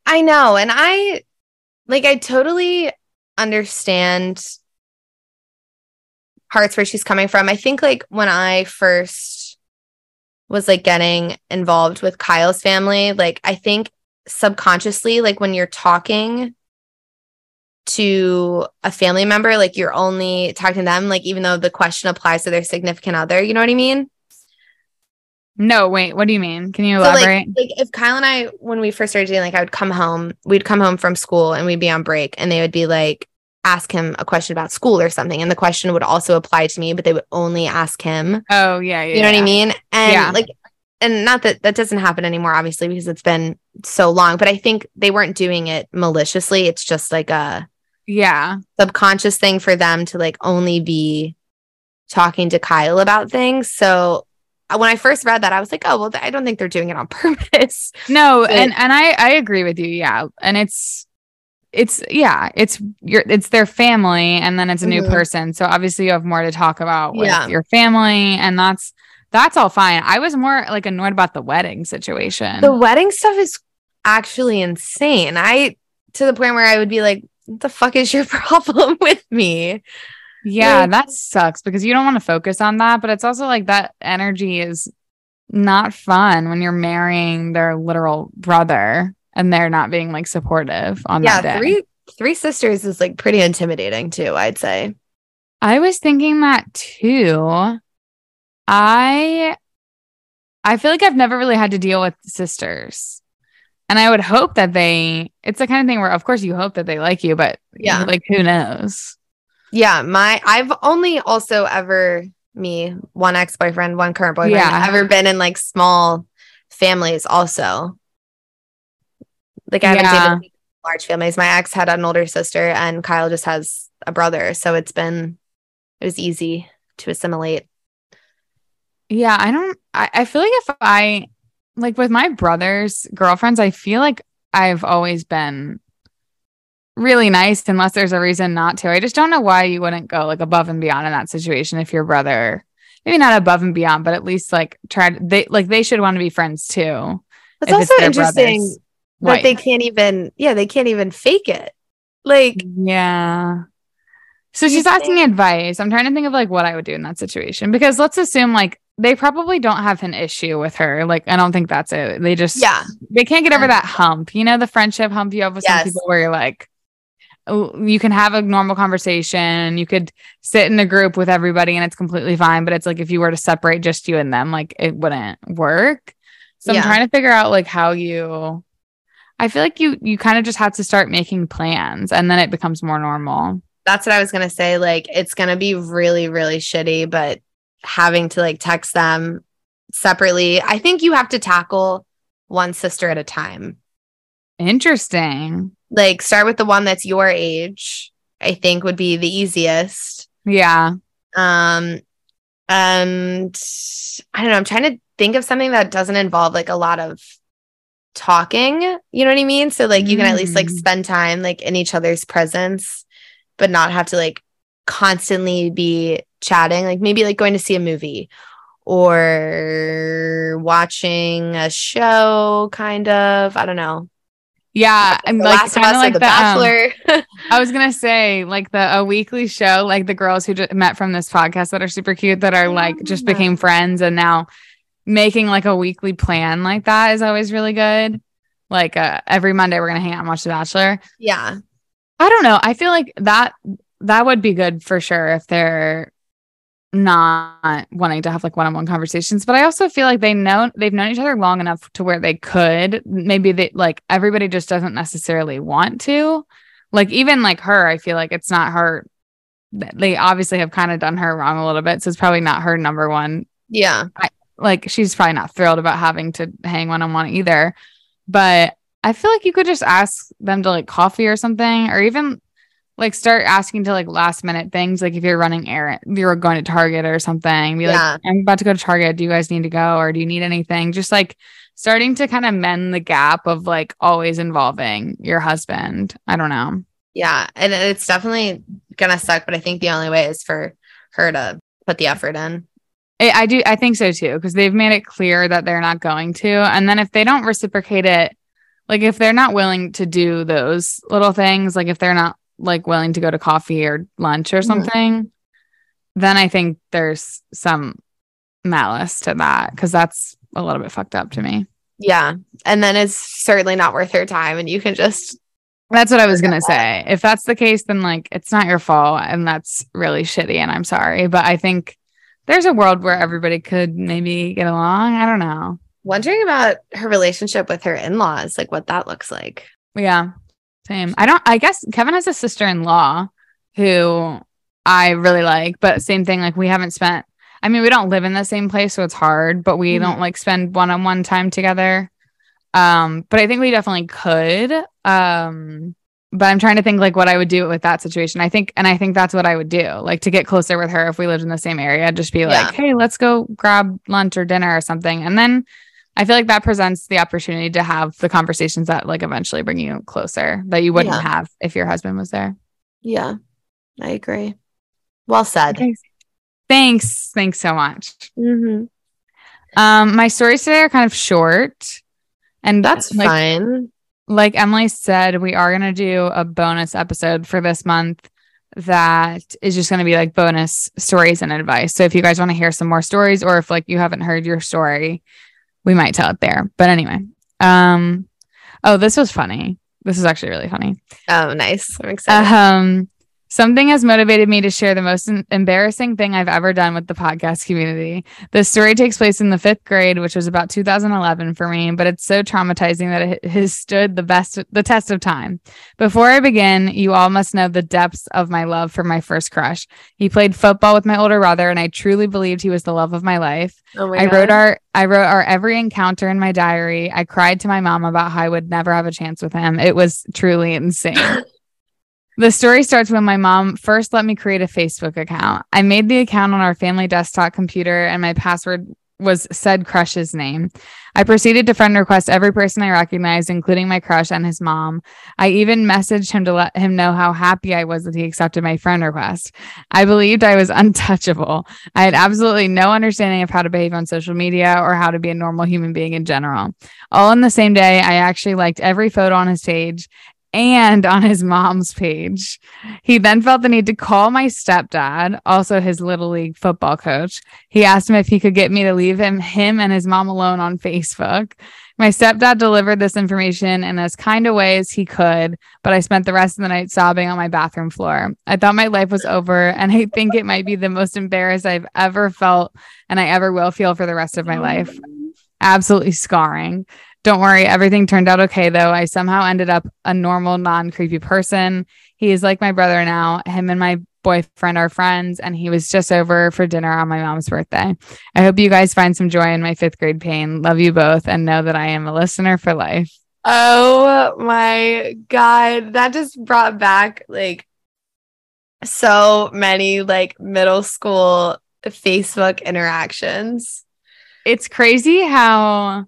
I know. And I like, I totally understand parts where she's coming from. I think like when I first was like getting involved with Kyle's family, like I think subconsciously, like when you're talking to a family member, like you're only talking to them, like even though the question applies to their significant other. You know what I mean? No, wait, what do you mean? Can you So like, elaborate? like if Kyle and I, when we first started dating, like I would come home, we'd come home from school and we'd be on break, and they would be like, ask him a question about school or something, and the question would also apply to me, but they would only ask him. oh, yeah, yeah. You know what I mean? And Yeah. like, and not that that doesn't happen anymore, obviously, because it's been so long. But I think they weren't doing it maliciously. It's just like a Yeah. subconscious thing for them to like only be talking to Kyle about things. So uh, when I first read that, I was like, oh well, I don't think they're doing it on purpose. No, But- and and I I agree with you. Yeah, and it's it's yeah, it's your it's their family, and then it's a new Mhm. person. So obviously you have more to talk about with Yeah. your family, and that's that's all fine. I was more like annoyed about the wedding situation. The wedding stuff is actually insane. I to the point where I would be like, what the fuck is your problem with me? yeah, like- that sucks because you don't want to focus on that, but it's also like that energy is not fun when you're marrying their literal brother and they're not being like supportive on yeah, that day. three three sisters is like pretty intimidating too, I'd say. I was thinking that too. I I feel like I've never really had to deal with sisters. And I would hope that they it's the kind of thing where of course you hope that they like you, but Yeah. like who knows? Yeah, my I've only also ever me, one ex-boyfriend, one current boyfriend, Yeah. ever been in like small families also. Like I haven't Yeah. dated large families. My ex had an older sister and Kyle just has a brother. So it's been it was easy to assimilate. Yeah, I don't I, I feel like if I like with my brother's girlfriends, I feel like I've always been really nice unless there's a reason not to. I just don't know why you wouldn't go like above and beyond in that situation if your brother maybe not above and beyond, but at least like try to they like they should want to be friends too. It's if also interesting brother's that they can't even yeah, they can't even fake it. Like Yeah. So she's asking think- advice. I'm trying to think of like what I would do in that situation because let's assume like they probably don't have an issue with her. Like I don't think that's it. They just yeah, they can't get over that hump. You know the friendship hump you have with Yes. some people where you're like you can have a normal conversation. You could sit in a group with everybody and it's completely fine, but it's like if you were to separate just you and them, like it wouldn't work. So Yeah. I'm trying to figure out like how you I feel like you you kind of just have to start making plans and then it becomes more normal. that's what I was gonna say. Like, it's gonna be really, really shitty, but having to like text them separately, I think you have to tackle one sister at a time. Interesting. Like, start with the one that's your age. I think would be the easiest. Yeah. Um, and I don't know. I'm trying to think of something that doesn't involve like a lot of talking. You know what I mean? So like you can at least like Mm. spend time like in each other's presence, but not have to like constantly be chatting. Like maybe like going to see a movie or watching a show, kind of. I don't know. Yeah. The like kind of like The the, um, Bachelor. I was gonna say like the a weekly show, like the girls who just met from this podcast that are super cute that are like just became friends and now making like a weekly plan like that is always really good. Like uh, every Monday we're gonna hang out and watch The Bachelor. yeah. I don't know. I feel like that that would be good for sure if they're not wanting to have like one-on-one conversations but i also feel like they know they've known each other long enough to where they could maybe they like everybody just doesn't necessarily want to like even like her i feel like it's not her they obviously have kind of done her wrong a little bit so it's probably not her number one Yeah. Like she's probably not thrilled about having to hang one on one either. But I feel like you could just ask them to like coffee or something, or even like start asking to like last minute things. Like if you're running errand, you're going to Target or something, be Yeah. like, I'm about to go to Target. Do you guys need to go or do you need anything? Just like starting to kind of mend the gap of like always involving your husband. I don't know. Yeah. And it's definitely gonna suck, but I think the only way is for her to put the effort in. I I do. I think so too, because they've made it clear that they're not going to. And then if they don't reciprocate it, like if they're not willing to do those little things, like if they're not like willing to go to coffee or lunch or Mhm. something, then I think there's some malice to that because that's a little bit fucked up to me. Yeah. And then it's certainly not worth her time. And you can just That's what I was gonna say. If that's the case, then like it's not your fault, and that's really shitty. And I'm sorry, but I think there's a world where everybody could maybe get along. I don't know. Wondering about her relationship with her in-laws, like what that looks like. Yeah, same. I don't. I guess Kevin has a sister-in-law who I really like, but same thing. Like we haven't spent. I mean, we don't live in the same place, so it's hard. But we Mhm. don't like spend one-on-one time together. Um, but I think we definitely could. Um, but I'm trying to think like what I would do with that situation. I think, and I think that's what I would do, like to get closer with her if we lived in the same area. Just be like, hey, let's go grab lunch or dinner or something, and then I feel like that presents the opportunity to have the conversations that like eventually bring you closer that you wouldn't Yeah. have if your husband was there. Yeah, I agree. Well said. Okay. Thanks. Thanks so much. hmm Um, my stories today are kind of short. And That's like, fine. Like Emily said, we are gonna do a bonus episode for this month that is just gonna be like bonus stories and advice. So if you guys want to hear some more stories, or if like you haven't heard your story, we might tell it there. But anyway, um, oh, this was funny. This is actually really funny. Oh, nice. I'm excited. Um, something has motivated me to share the most embarrassing thing I've ever done with the podcast community. The story takes place in the fifth grade, which was about 2011 for me, but it's so traumatizing that it has stood the best the test of time. Before I begin, you all must know the depths of my love for my first crush. He played football with my older brother, and I truly believed he was the love of my life. oh my I God. wrote our I wrote our every encounter in my diary. I cried to my mom about how I would never have a chance with him. It was truly insane. the story starts when my mom first let me create a Facebook account. I made the account on our family desktop computer and my password was said crush's name. I proceeded to friend request every person I recognized, including my crush and his mom. I even messaged him to let him know how happy I was that he accepted my friend request. I believed I was untouchable. I had absolutely no understanding of how to behave on social media or how to be a normal human being in general. All in the same day, I actually liked every photo on his page and on his mom's page. He then felt the need to call my stepdad, also his little league football coach. He asked him if he could get me to leave him him and his mom alone on Facebook. My stepdad delivered this information in as kind a way as he could, but I spent the rest of the night sobbing on my bathroom floor. I thought my life was over, and I think it might be the most embarrassed I've ever felt and I ever will feel for the rest of my life. Absolutely scarring. Don't worry, everything turned out okay though. I somehow ended up a normal, non creepy person. He is like my brother now. Him and my boyfriend are friends, and he was just over for dinner on my mom's birthday. I hope you guys find some joy in my fifth grade pain. Love you both, and know that I am a listener for life. Oh my God. That just brought back like so many like middle school Facebook interactions. It's crazy how.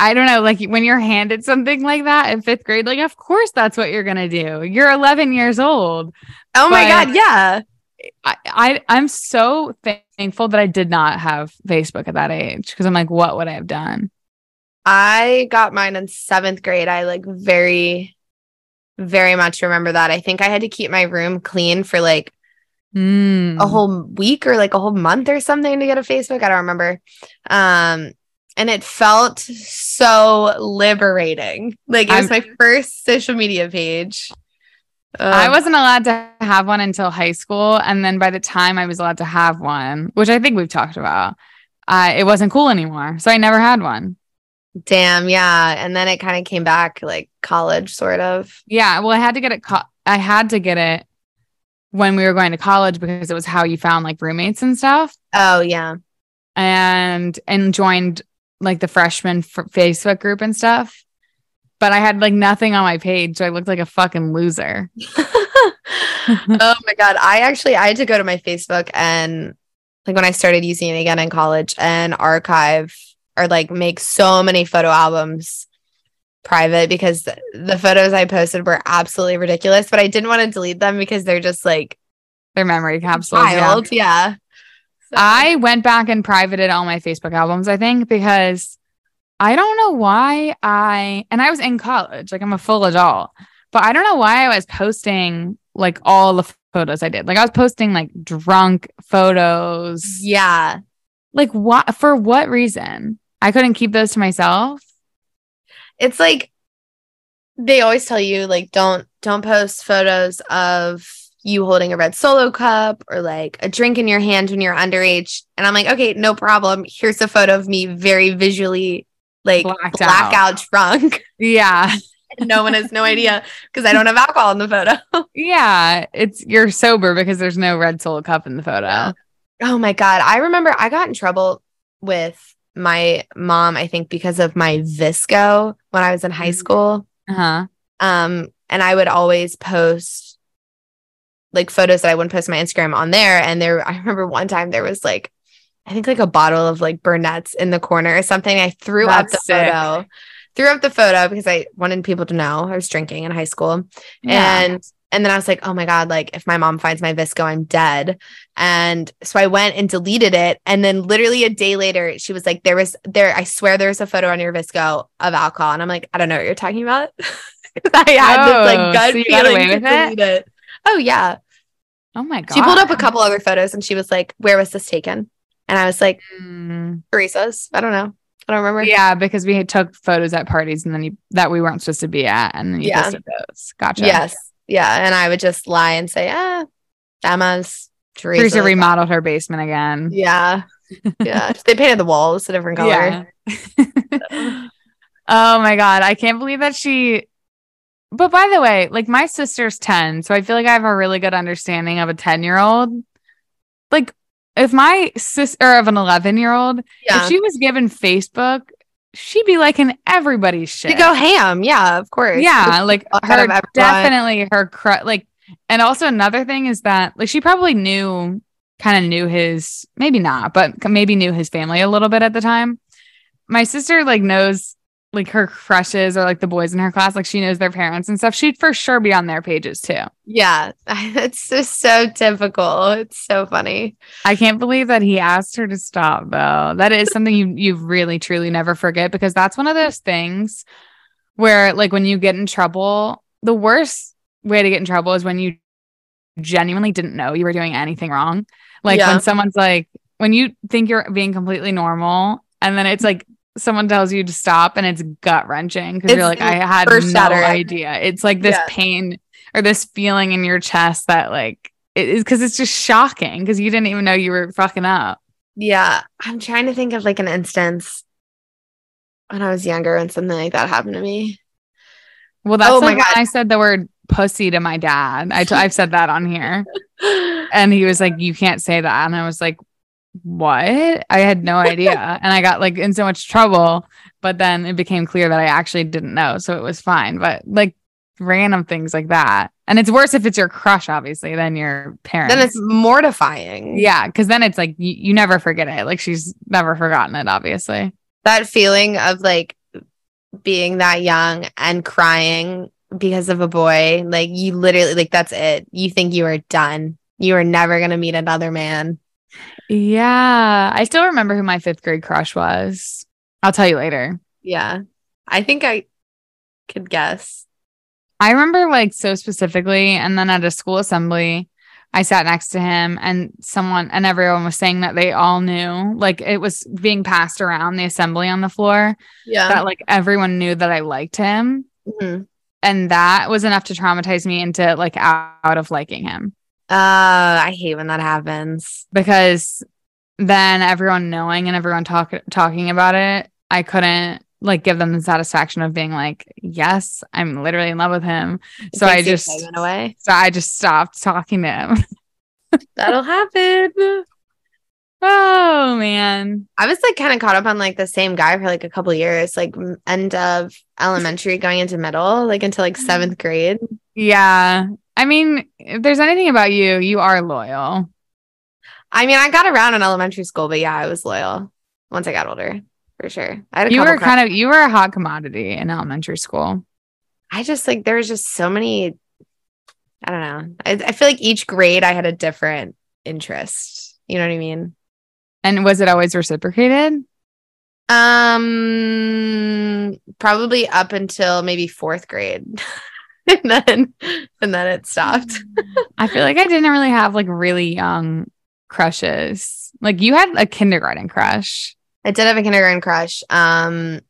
I don't know, like when you're handed something like that in fifth grade, like, of course that's what you're going to do. You're 11 years old. Oh my God. Yeah. I, I I'm so thankful that I did not have Facebook at that age because I'm like, what would I have done? I got mine in seventh grade. I like very, very much remember that. I think I had to keep my room clean for like Mm. a whole week or like a whole month or something to get a Facebook. I don't remember. Um, and it felt so liberating. Like it was my first social media page. I wasn't allowed to have one until high school, and then by the time I was allowed to have one, which I think we've talked about, uh, it wasn't cool anymore. So I never had one. damn, yeah. And then it kind of came back like college, sort of. Yeah, well, I had to get it. Co- I had to get it when we were going to college because it was how you found like roommates and stuff. Oh yeah. and and joined like the freshman Facebook group and stuff. But I had like nothing on my page, so I looked like a fucking loser. oh my god i actually i had to go to my facebook and like when i started using it again in college and archive or like make so many photo albums private because the photos i posted were absolutely ridiculous but i didn't want to delete them because they're just like Their memory capsules. yeah. yeah, So- I went back and privated all my Facebook albums, I think, because I don't know why I and I was in college, like I'm a full adult, but I don't know why I was posting like all the photos I did. Like I was posting like drunk photos. yeah Like what for what reason? I couldn't keep those to myself. it's like they always tell you like don't don't post photos of you holding a red solo cup or like a drink in your hand when you're underage. And I'm like, okay, no problem. Here's a photo of me very visually like Blacked blackout out. drunk. Yeah. no one has no idea because I don't have alcohol in the photo. Yeah. It's you're sober because there's no red solo cup in the photo. Oh my God. I remember I got in trouble with my mom, I think, because of my VSCO when I was in high Mhm. school. Uh-huh. Um, and I would always post like photos that I wouldn't post my Instagram on there. And there, I remember one time there was like, I think like a bottle of like Burnett's in the corner or something. I threw up the sick. photo, threw up the photo because I wanted people to know I was drinking in high school. Yeah. And and then I was like, oh my God, like if my mom finds my VSCO, I'm dead. And so I went and deleted it. And then literally a day later, she was like, there was there, I swear there was a photo on your VSCO of alcohol. And I'm like, I don't know what you're talking about. I had this Oh, like gut so feeling to delete it. Oh yeah. oh my god. She pulled up a couple other photos and she was like, Where was this taken? And I was like, Mm. Teresa's. I don't know. I don't remember. Yeah, because we had took photos at parties and then you, that we weren't supposed to be at, and then you Yeah. posted those. Gotcha. Yes. Yeah. And I would just lie and say, ah, Emma's Teresa's. Teresa remodeled her basement again. Yeah. Yeah. they painted the walls a different color. Yeah. oh my god, I can't believe that she. But by the way, like my sister's ten, so I feel like I have a really good understanding of a ten year old. Like, if my sister of an eleven year old, Yeah. if she was given Facebook, she'd be liking everybody's shit. to go ham. Yeah, of course. yeah, like her definitely her cru- like, and also another thing is that like she probably knew, kind of knew his maybe not, but maybe knew his family a little bit at the time. My sister like knows like her crushes or like the boys in her class, like she knows their parents and stuff. She'd for sure be on their pages too. Yeah. It's just so typical. It's so funny. I can't believe that he asked her to stop though. That is something you you really truly never forget because that's one of those things where like when you get in trouble, the worst way to get in trouble is when you genuinely didn't know you were doing anything wrong. Like Yeah. when someone's like when you think you're being completely normal and then it's like someone tells you to stop and it's gut wrenching because you're like I had no earth-shattering. idea. It's like this Yeah. pain or this feeling in your chest that like it is because it's just shocking because you didn't even know you were fucking up. Yeah. I'm trying to think of like an instance when I was younger and something like that happened to me. Well, that's Oh my like when I said the word pussy to my dad. I t- I've said that on here, and he was like, "You can't say that," and I was like, "What?" I had no idea, and I got like in so much trouble. But then it became clear that I actually didn't know, so it was fine. But like random things like that, and it's worse if it's your crush, obviously, than your parents. then it's mortifying. yeah, because then it's like you, you never forget it. Like she's never forgotten it, obviously. That feeling of like being that young and crying because of a boy, like you literally like that's it. You think you are done. You are never gonna meet another man. Yeah, I still remember who my fifth grade crush was. I'll tell you later. Yeah. I think I could guess. I remember like so specifically, and then at a school assembly, I sat next to him, and someone and everyone was saying that they all knew, like it was being passed around the assembly on the floor, Yeah. that like everyone knew that I liked him, Mhm. and that was enough to traumatize me into like out, out of liking him Uh, I hate when that happens. because then everyone knowing and everyone talk, talking about it, I couldn't like give them the satisfaction of being like, yes, I'm literally in love with him. It So I just away. So I just stopped talking to him. That'll happen. oh man. I was like kind of caught up on like the same guy for like a couple years, like end of elementary going into middle, like until like seventh grade. Yeah. I mean, if there's anything about you, you are loyal. I mean, I got around in elementary school, but yeah, I was loyal once I got older for sure. I had a You were kind of you were a hot commodity in elementary school. I just like there was just so many. I don't know. I, I feel like each grade I had a different interest. You know what I mean? And was it always reciprocated? Um, probably up until maybe fourth grade, and then and then it stopped. I feel like I didn't really have like really young crushes. Like you had a kindergarten crush. I did have a kindergarten crush. Um,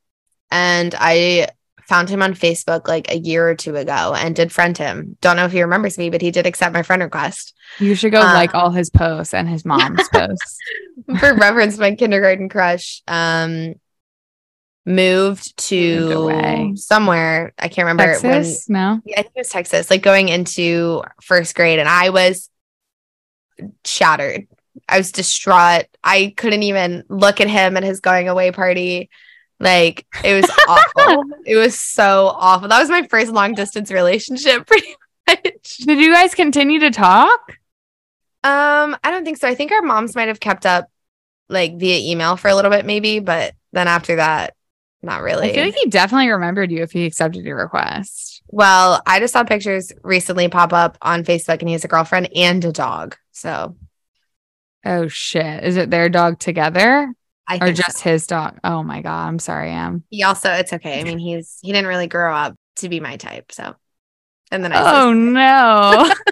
and I found him on Facebook like a year or two ago and did friend him. Don't know if he remembers me, but he did accept my friend request. You should go Uh, like all his posts and his mom's posts. For reference, my kindergarten crush um moved to somewhere. I can't remember when Texas? no. Yeah, I think it was Texas, like going into first grade, and I was shattered. I was distraught. I couldn't even look at him at his going away party. Like it was awful. It was so awful. That was my first long distance relationship, pretty much. Did you guys continue to talk? Um, I don't think so. I think our moms might have kept up like via email for a little bit, maybe, but then after that, not really. I feel like he definitely remembered you if he accepted your request. well, I just saw pictures recently pop up on Facebook, and he has a girlfriend and a dog. So Oh shit. Is it their dog together I or think so. just his dog? Oh my god. I'm sorry, Em. he also it's okay. I mean, he's he didn't really grow up to be my type, so and then I Oh no.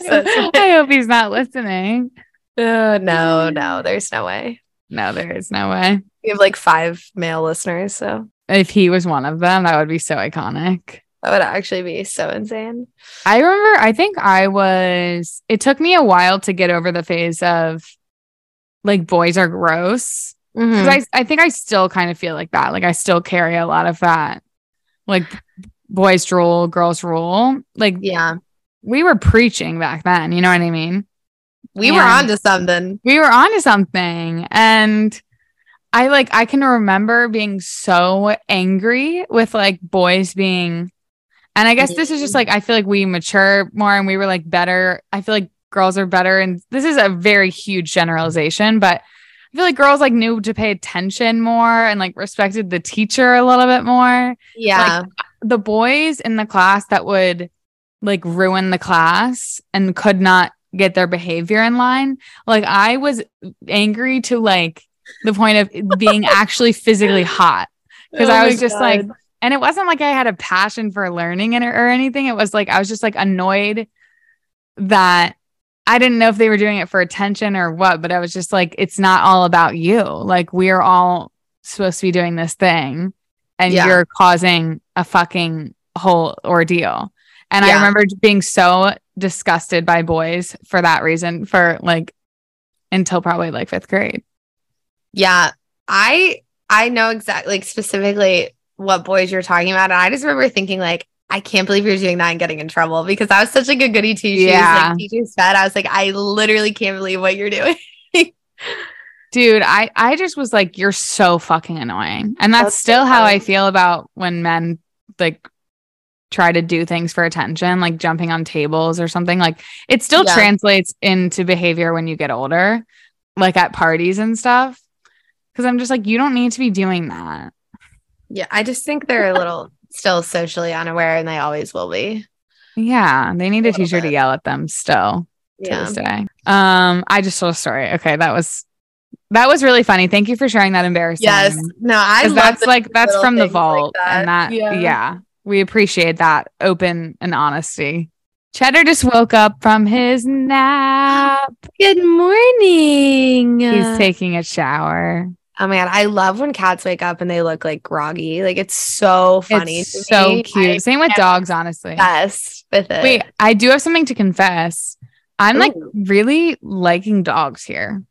So I hope he's not listening. uh, no, no, there's no way. No, there is no way. We have like five male listeners, so If he was one of them, that would be so iconic. that would actually be so insane. I remember, I think I was, it took me a while to get over the phase of like boys are gross. Mm-hmm. I, I think I still kind of feel like that. Like I still carry a lot of that. Like boys rule, girls rule. Like yeah, we were preaching back then. You know what I mean? we were Yeah. on to something. we were onto something and i like i can remember being so angry with like boys being and i guess this is just like i feel like we mature more and we were like better. I feel like girls are better and this is a very huge generalization but i feel like girls like knew to pay attention more and like respected the teacher a little bit more. Yeah, the boys in the class that would like ruin the class and could not get their behavior in line like i was angry to like the point of being actually physically hot. Because Oh i was just like and it wasn't like i had a passion for learning it or, or anything. It was like i was just like annoyed that i didn't know if they were doing it for attention or what but i was just like it's not all about you. Like we're all supposed to be doing this thing and Yeah. you're causing a fucking whole ordeal. And i remember being so disgusted by boys for that reason for like until probably like fifth grade yeah. I I know exactly like specifically what boys you're talking about, and I just remember thinking like. I can't believe you're doing that and getting in trouble because I was such like a goody two shoes, Yeah. like pet. I was like, I literally can't believe what you're doing. Dude, I I just was like, you're so fucking annoying, and that's, That's so still how I feel about when men like try to do things for attention, like jumping on tables or something. Like it still Yeah. translates into behavior when you get older, like at parties and stuff. Because I'm just like, you don't need to be doing that. Yeah, I just think they're a little still socially unaware, and they always will be. Yeah, they need a little teacher to yell at them still to Yeah. this day. Um, I just told a story. Okay, that was that was really funny. Thank you for sharing that embarrassing. Yes. No, I 'Cause love that's like that's from the things like vault that. and that Yeah. yeah. we appreciate that open and honesty cheddar just woke up from his nap Good morning. he's taking a shower oh my god, I love when cats wake up and they look like groggy. Like it's so funny. it's so me. cute same with dogs honestly I'm with it. wait i do have something to confess i'm like really liking dogs here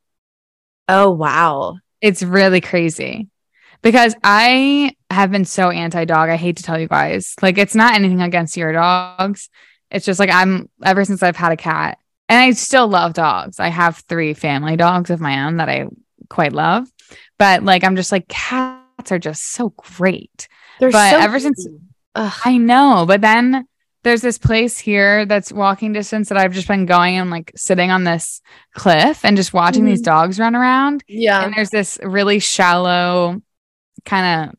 Oh wow. it's really crazy because I have been so anti dog. I hate to tell you guys. Like, it's not anything against your dogs. It's just like I'm ever since I've had a cat, and I still love dogs. I have three family dogs of my own that I quite love, but like, I'm just like, cats are just so great. They're But so ever since- Ugh. I know, but then there's this place here that's walking distance that I've just been going and like sitting on this cliff and just watching these Mhm. dogs run around yeah. and there's this really shallow kind of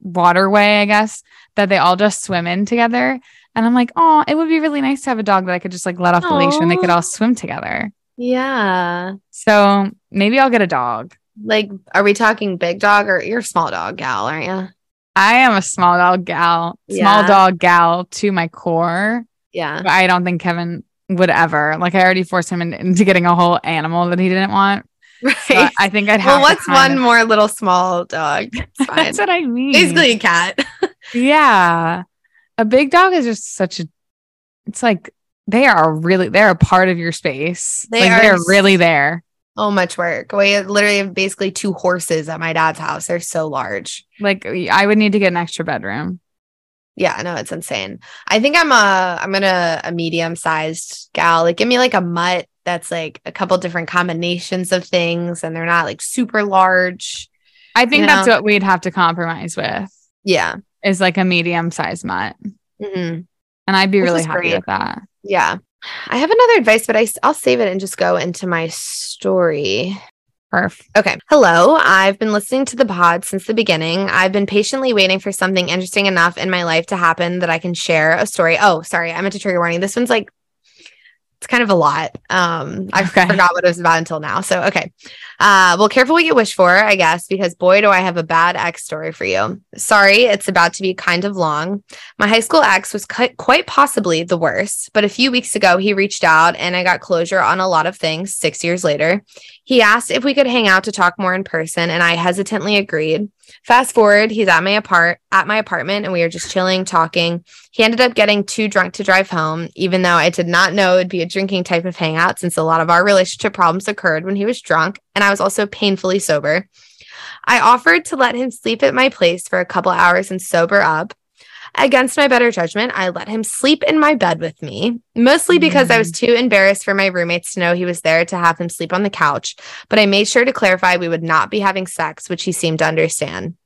waterway, I guess, that they all just swim in together. And I'm like, oh, it would be really nice to have a dog that I could just like let off the leash and they could all swim together. Yeah. So maybe I'll get a dog. Like, are we talking big dog or you're a small dog gal, aren't you? I am a small dog gal, small Yeah. dog gal to my core. Yeah. But I don't think Kevin would ever. Like I already forced him in- into getting a whole animal that he didn't want. Right. So I- think I'd have. well, what's one of- more little small dog? That's what I mean. Basically a cat. Yeah. A big dog is just such a it's like they are really they're a part of your space. They like are they're really there. Oh, much work. We literally have basically two horses at my dad's house. They're so large. Like I would need to get an extra bedroom. Yeah, no, it's insane. I think I'm a I'm gonna a medium sized gal. Like give me like a mutt that's like a couple different combinations of things and they're not like super large. I think You that's know? what we'd have to compromise with Yeah. is like a medium sized mutt. hmm And I'd be Which really happy great. with that. Yeah. I have another advice, but I, will save it and just go into my story. Perf. Okay. Hello. I've been listening to the pod since the beginning. I've been patiently waiting for something interesting enough in my life to happen that I can share a story. Oh, sorry. I meant to trigger warning. This one's like, it's kind of a lot. Um, I Okay. forgot what it was about until now. So, okay. Uh, well, careful what you wish for, I guess, because boy, do I have a bad ex story for you. Sorry, it's about to be kind of long. My high school ex was qui- quite possibly the worst, but a few weeks ago, he reached out and I got closure on a lot of things six years later. He asked if we could hang out to talk more in person, and I hesitantly agreed. Fast forward, he's at my apart at my apartment, and we are just chilling, talking. He ended up getting too drunk to drive home, even though I did not know it'd be a drinking type of hangout, since a lot of our relationship problems occurred when he was drunk, and I was also painfully sober. I offered to let him sleep at my place for a couple hours and sober up. Against my better judgment, I let him sleep in my bed with me, mostly because I was mm. too embarrassed for my roommates to know he was there to have him sleep on the couch. But I made sure to clarify we would not be having sex, which he seemed to understand.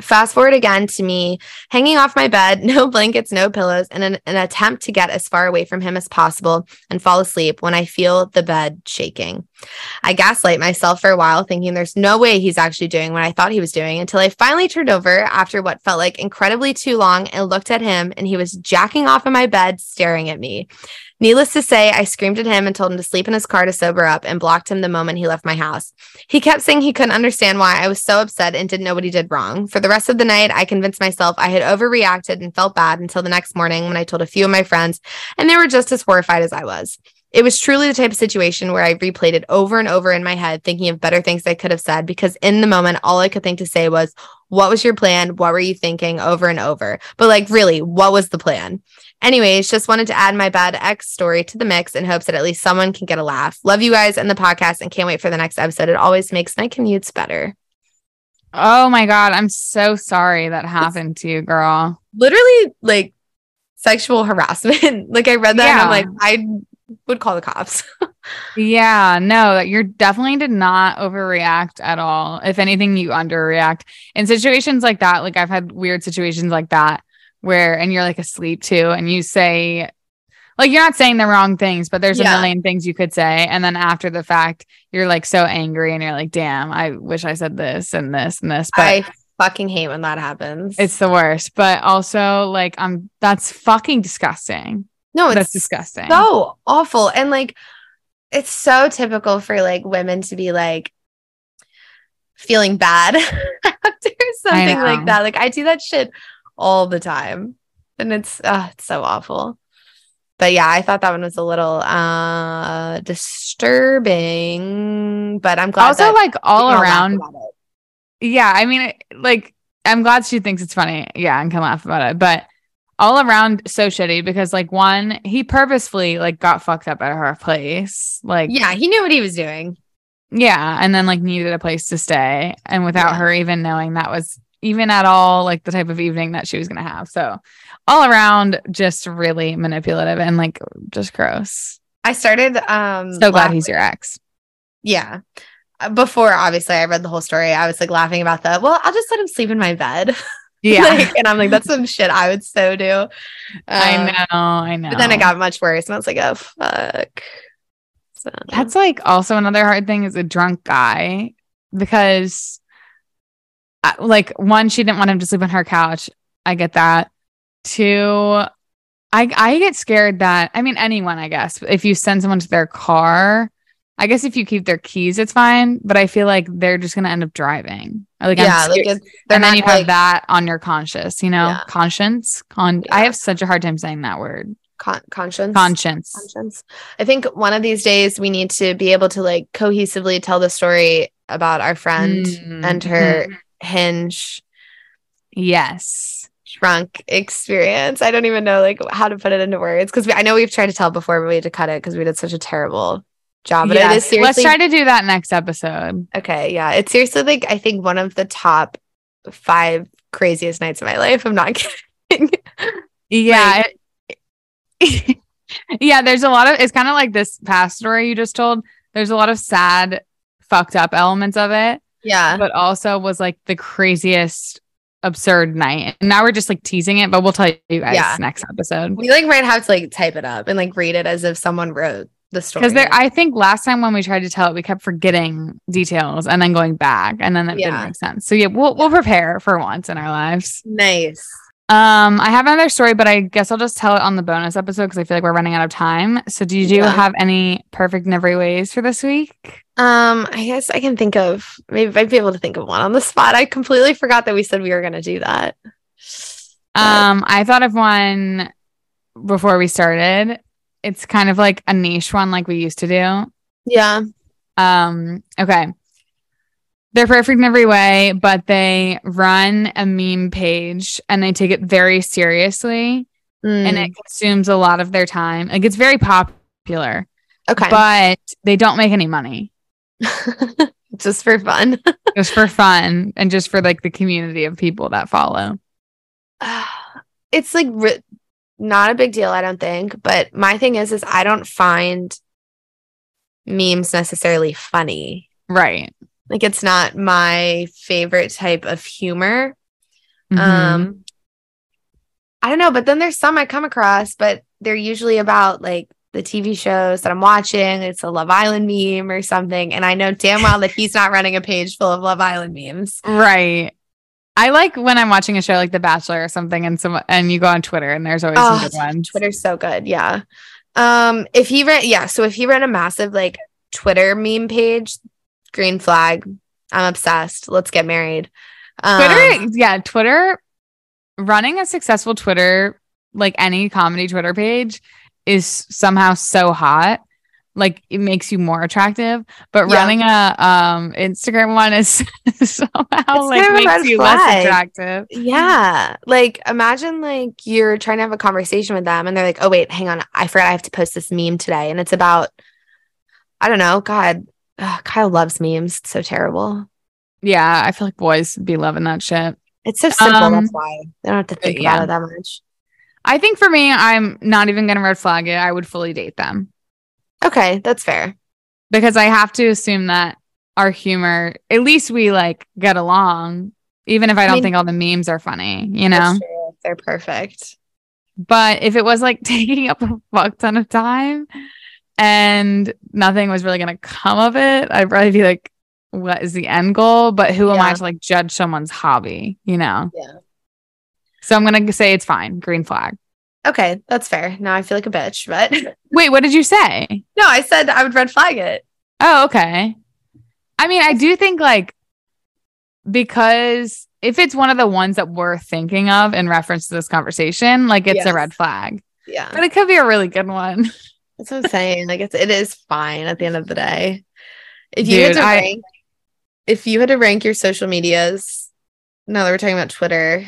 Fast forward again to me hanging off my bed, no blankets, no pillows, and an, an attempt to get as far away from him as possible and fall asleep when I feel the bed shaking. I gaslight myself for a while, thinking there's no way he's actually doing what I thought he was doing until I finally turned over after what felt like incredibly too long and looked at him, and he was jacking off in my bed, staring at me. Needless to say, I screamed at him and told him to sleep in his car to sober up and blocked him the moment he left my house. He kept saying he couldn't understand why I was so upset and didn't know what he did wrong. For the rest of the night, I convinced myself I had overreacted and felt bad until the next morning when I told a few of my friends, and they were just as horrified as I was. It was truly the type of situation where I replayed it over and over in my head, thinking of better things I could have said, because in the moment, all I could think to say was, What was your plan? What were you thinking? over and over. But like, really, what was the plan? Anyways, just wanted to add my bad ex story to the mix in hopes that at least someone can get a laugh. Love you guys and the podcast and can't wait for the next episode. It always makes my commutes better. Oh my god, I'm so sorry that happened to you, girl. Literally, like sexual harassment. like, I read that and I'm like, I would call the cops. Yeah, no, you're definitely did not overreact at all. If anything, you underreact. In situations like that, like I've had weird situations like that where and you're like asleep too, and you say like you're not saying the wrong things, but there's Yeah. a million things you could say. And then after the fact, you're like so angry and you're like, damn, I wish I said this and this and this. But I fucking hate when that happens. it's the worst. But also like I'm that's fucking disgusting. no, it's That's disgusting. so awful. And like, it's so typical for like women to be like feeling bad after something like that. Like, I do that shit all the time. And it's, uh, it's so awful. But yeah, I thought that one was a little uh disturbing, but I'm glad also like all around yeah i mean like i'm glad she thinks it's funny yeah and can laugh about it but all around so shitty because like one he purposefully like got fucked up at her place like Yeah, he knew what he was doing. yeah and then like needed a place to stay and without Yeah. her even knowing that was even at all like the type of evening that she was gonna have so all around just really manipulative and like just gross I started um so glad he's your ex Yeah. Before obviously I read the whole story, I was like laughing about that. Well, I'll just let him sleep in my bed. yeah Like, and I'm like, that's some shit I would so do. i Um, know i know But then it got much worse, and I was like, oh fuck. So That's like also another hard thing is a drunk guy because uh, like one she didn't want him to sleep on her couch. I get that. Two I I get scared that I mean anyone I guess if you send someone to their car I guess if you keep their keys it's fine but I feel like they're just going to end up driving. Like yeah, like and then you like, have that on your conscience, you know, Yeah. conscience. Con I have such a hard time saying that word. con- conscience. Conscience. conscience. I think one of these days we need to be able to like cohesively tell the story about our friend Mm, and her mhm. hinge Yes. drunk experience. I don't even know like how to put it into words because I know we've tried to tell before, but we had to cut it because we did such a terrible job. But it is seriously Let's try to do that next episode. okay. Yeah, it's seriously like I think one of the top five craziest nights of my life. I'm not kidding. Yeah. it- yeah, there's a lot of it's kind of like this past story you just told. There's a lot of sad, fucked up elements of it, yeah, but also was like the craziest absurd night. And now we're just like teasing it, but we'll tell you guys Yeah. next episode. we like might have to like type it up and like read it as if someone wrote the story. Because there, I think last time when we tried to tell it, we kept forgetting details and then going back, and then that Yeah. didn't make sense. So yeah, we'll we'll prepare for once in our lives. nice. Um, I have another story, but I guess I'll just tell it on the bonus episode because I feel like we're running out of time. So, do you do Yeah. have any perfect in every ways for this week? Um, I guess I can think of maybe I'd be able to think of one on the spot. I completely forgot that we said we were gonna do that. But- Um, I thought of one before we started. It's kind of like a niche one, like we used to do. yeah. Um, okay. They're perfect in every way, but they run a meme page and they take it very seriously and Mm, it consumes a lot of their time. Like it's very popular, okay. but they don't make any money Just for fun. just for fun and just for like the community of people that follow. it's like not a big deal, I don't think. But my thing is, is I don't find memes necessarily funny. Right. Like it's not my favorite type of humor. Mhm. Um, I don't know, but then there's some I come across, but they're usually about like the TV shows that I'm watching. It's a Love Island meme or something, and I know damn well that he's not running a page full of Love Island memes. right. I like when I'm watching a show like The Bachelor or something and some and you go on Twitter and there's always Oh, some good ones. Twitter's so good. Yeah. Um, if he ran, yeah. So if he ran a massive like Twitter meme page, green flag. I'm obsessed. Let's get married. Um, Twitter, yeah, Twitter running a successful Twitter, like any comedy Twitter page, is somehow so hot. Like it makes you more attractive, but Yeah. running a um Instagram one is somehow like kind of makes you less attractive. Yeah. Like imagine like you're trying to have a conversation with them and they're like, oh wait, hang on. I forgot I have to post this meme today. And it's about, I don't know, God. Ugh, Kyle loves memes. It's so terrible. Yeah, I feel like boys be loving that shit. It's so simple. Um, that's why they don't have to think yeah. about it that much. I think for me, I'm not even gonna red flag it. I would fully date them Okay, that's fair. because I have to assume that our humor, at least we like get along, even if I don't mean- think all the memes are funny, you know? They're perfect. But if it was like taking up a fuck ton of time and nothing was really gonna come of it, I'd probably be like, what is the end goal? But who am I to like judge someone's hobby, you know? Yeah. So I'm gonna say it's fine, green flag. Okay, that's fair. Now I feel like a bitch, but Wait, what did you say? no, I said I would red flag it. Oh, okay. I mean, I do think like because if it's one of the ones that we're thinking of in reference to this conversation, like it's Yes. a red flag. Yeah. But it could be a really good one. That's what I'm saying. Like it's it is fine at the end of the day. If you had to I- rank if you had to rank your social medias, now that we're talking about Twitter,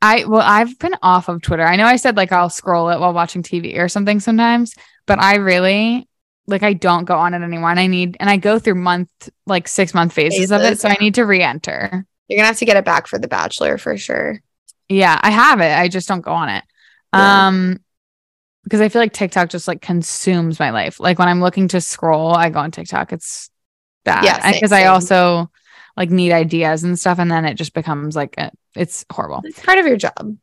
I well, I've been off of Twitter. I know I said like I'll scroll it while watching TV or something sometimes, but I really like I don't go on it anymore. And I need and I go through month like six month phases, of it. Phases, So I need to re-enter. you're gonna have to get it back for The Bachelor for sure. Yeah, I have it. I just don't go on it. Yeah. Um because I feel like TikTok just like consumes my life. Like when I'm looking to scroll, I go on TikTok. It's that. Yeah, same, because I also like neat ideas and stuff and then it just becomes like a, it's horrible. It's part of your job.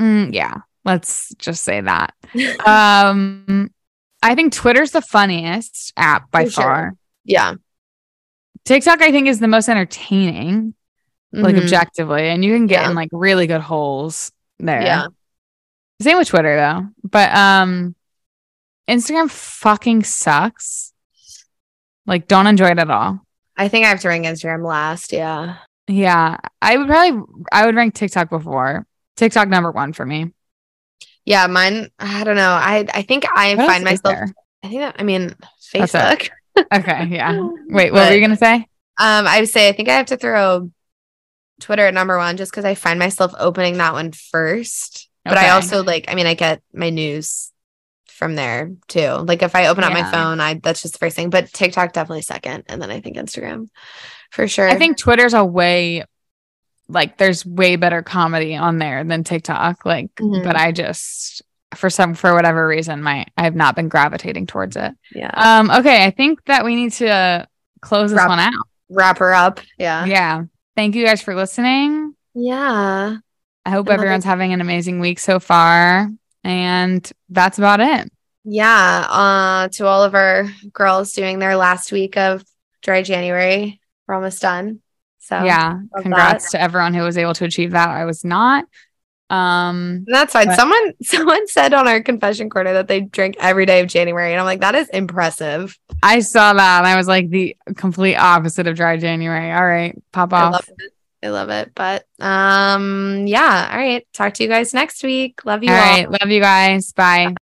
Mm, yeah, let's just say that. Um I think Twitter's the funniest app by For sure. far. Yeah. TikTok I think is the most entertaining, like Mhm. objectively, and you can get Yeah. in like really good holes there. Yeah. Same with Twitter though. But um Instagram fucking sucks. Like don't enjoy it at all. I think I have to rank Instagram last. Yeah. Yeah. I would probably I would rank TikTok before. TikTok number one for me. Yeah, mine. I don't know. I I think I What find myself. there? I think that. I mean, Facebook. Okay, yeah. Wait, what were you gonna say? Um, I would say I think I have to throw Twitter at number one just because I find myself opening that one first. But I also like, I mean, I get my news from there too. Like if I open up my phone, I that's just the first thing. But TikTok definitely second, and then I think Instagram for sure. I think Twitter's a way like there's way better comedy on there than TikTok. Like, Mhm. but I just for some for whatever reason, my I have not been gravitating towards it. yeah, Um, okay, I think that we need to uh, close this Wrap- one out. wrap her up. Yeah, Yeah. Thank you guys for listening. yeah. I hope Another- everyone's having an amazing week so far. And that's about it. Yeah. Uh, to all of our girls doing their last week of dry January, we're almost done. So yeah. Congrats to everyone who was able to achieve that. I was not. Um that's fine. But- Someone someone said on our confession corner that they drink every day of January, and I'm like, that is impressive. I saw that and I was like the complete opposite of dry January. All right, pop off. Love it. I love it. But um, yeah. All right. Talk to you guys next week. Love you All all. right, love you guys. Bye.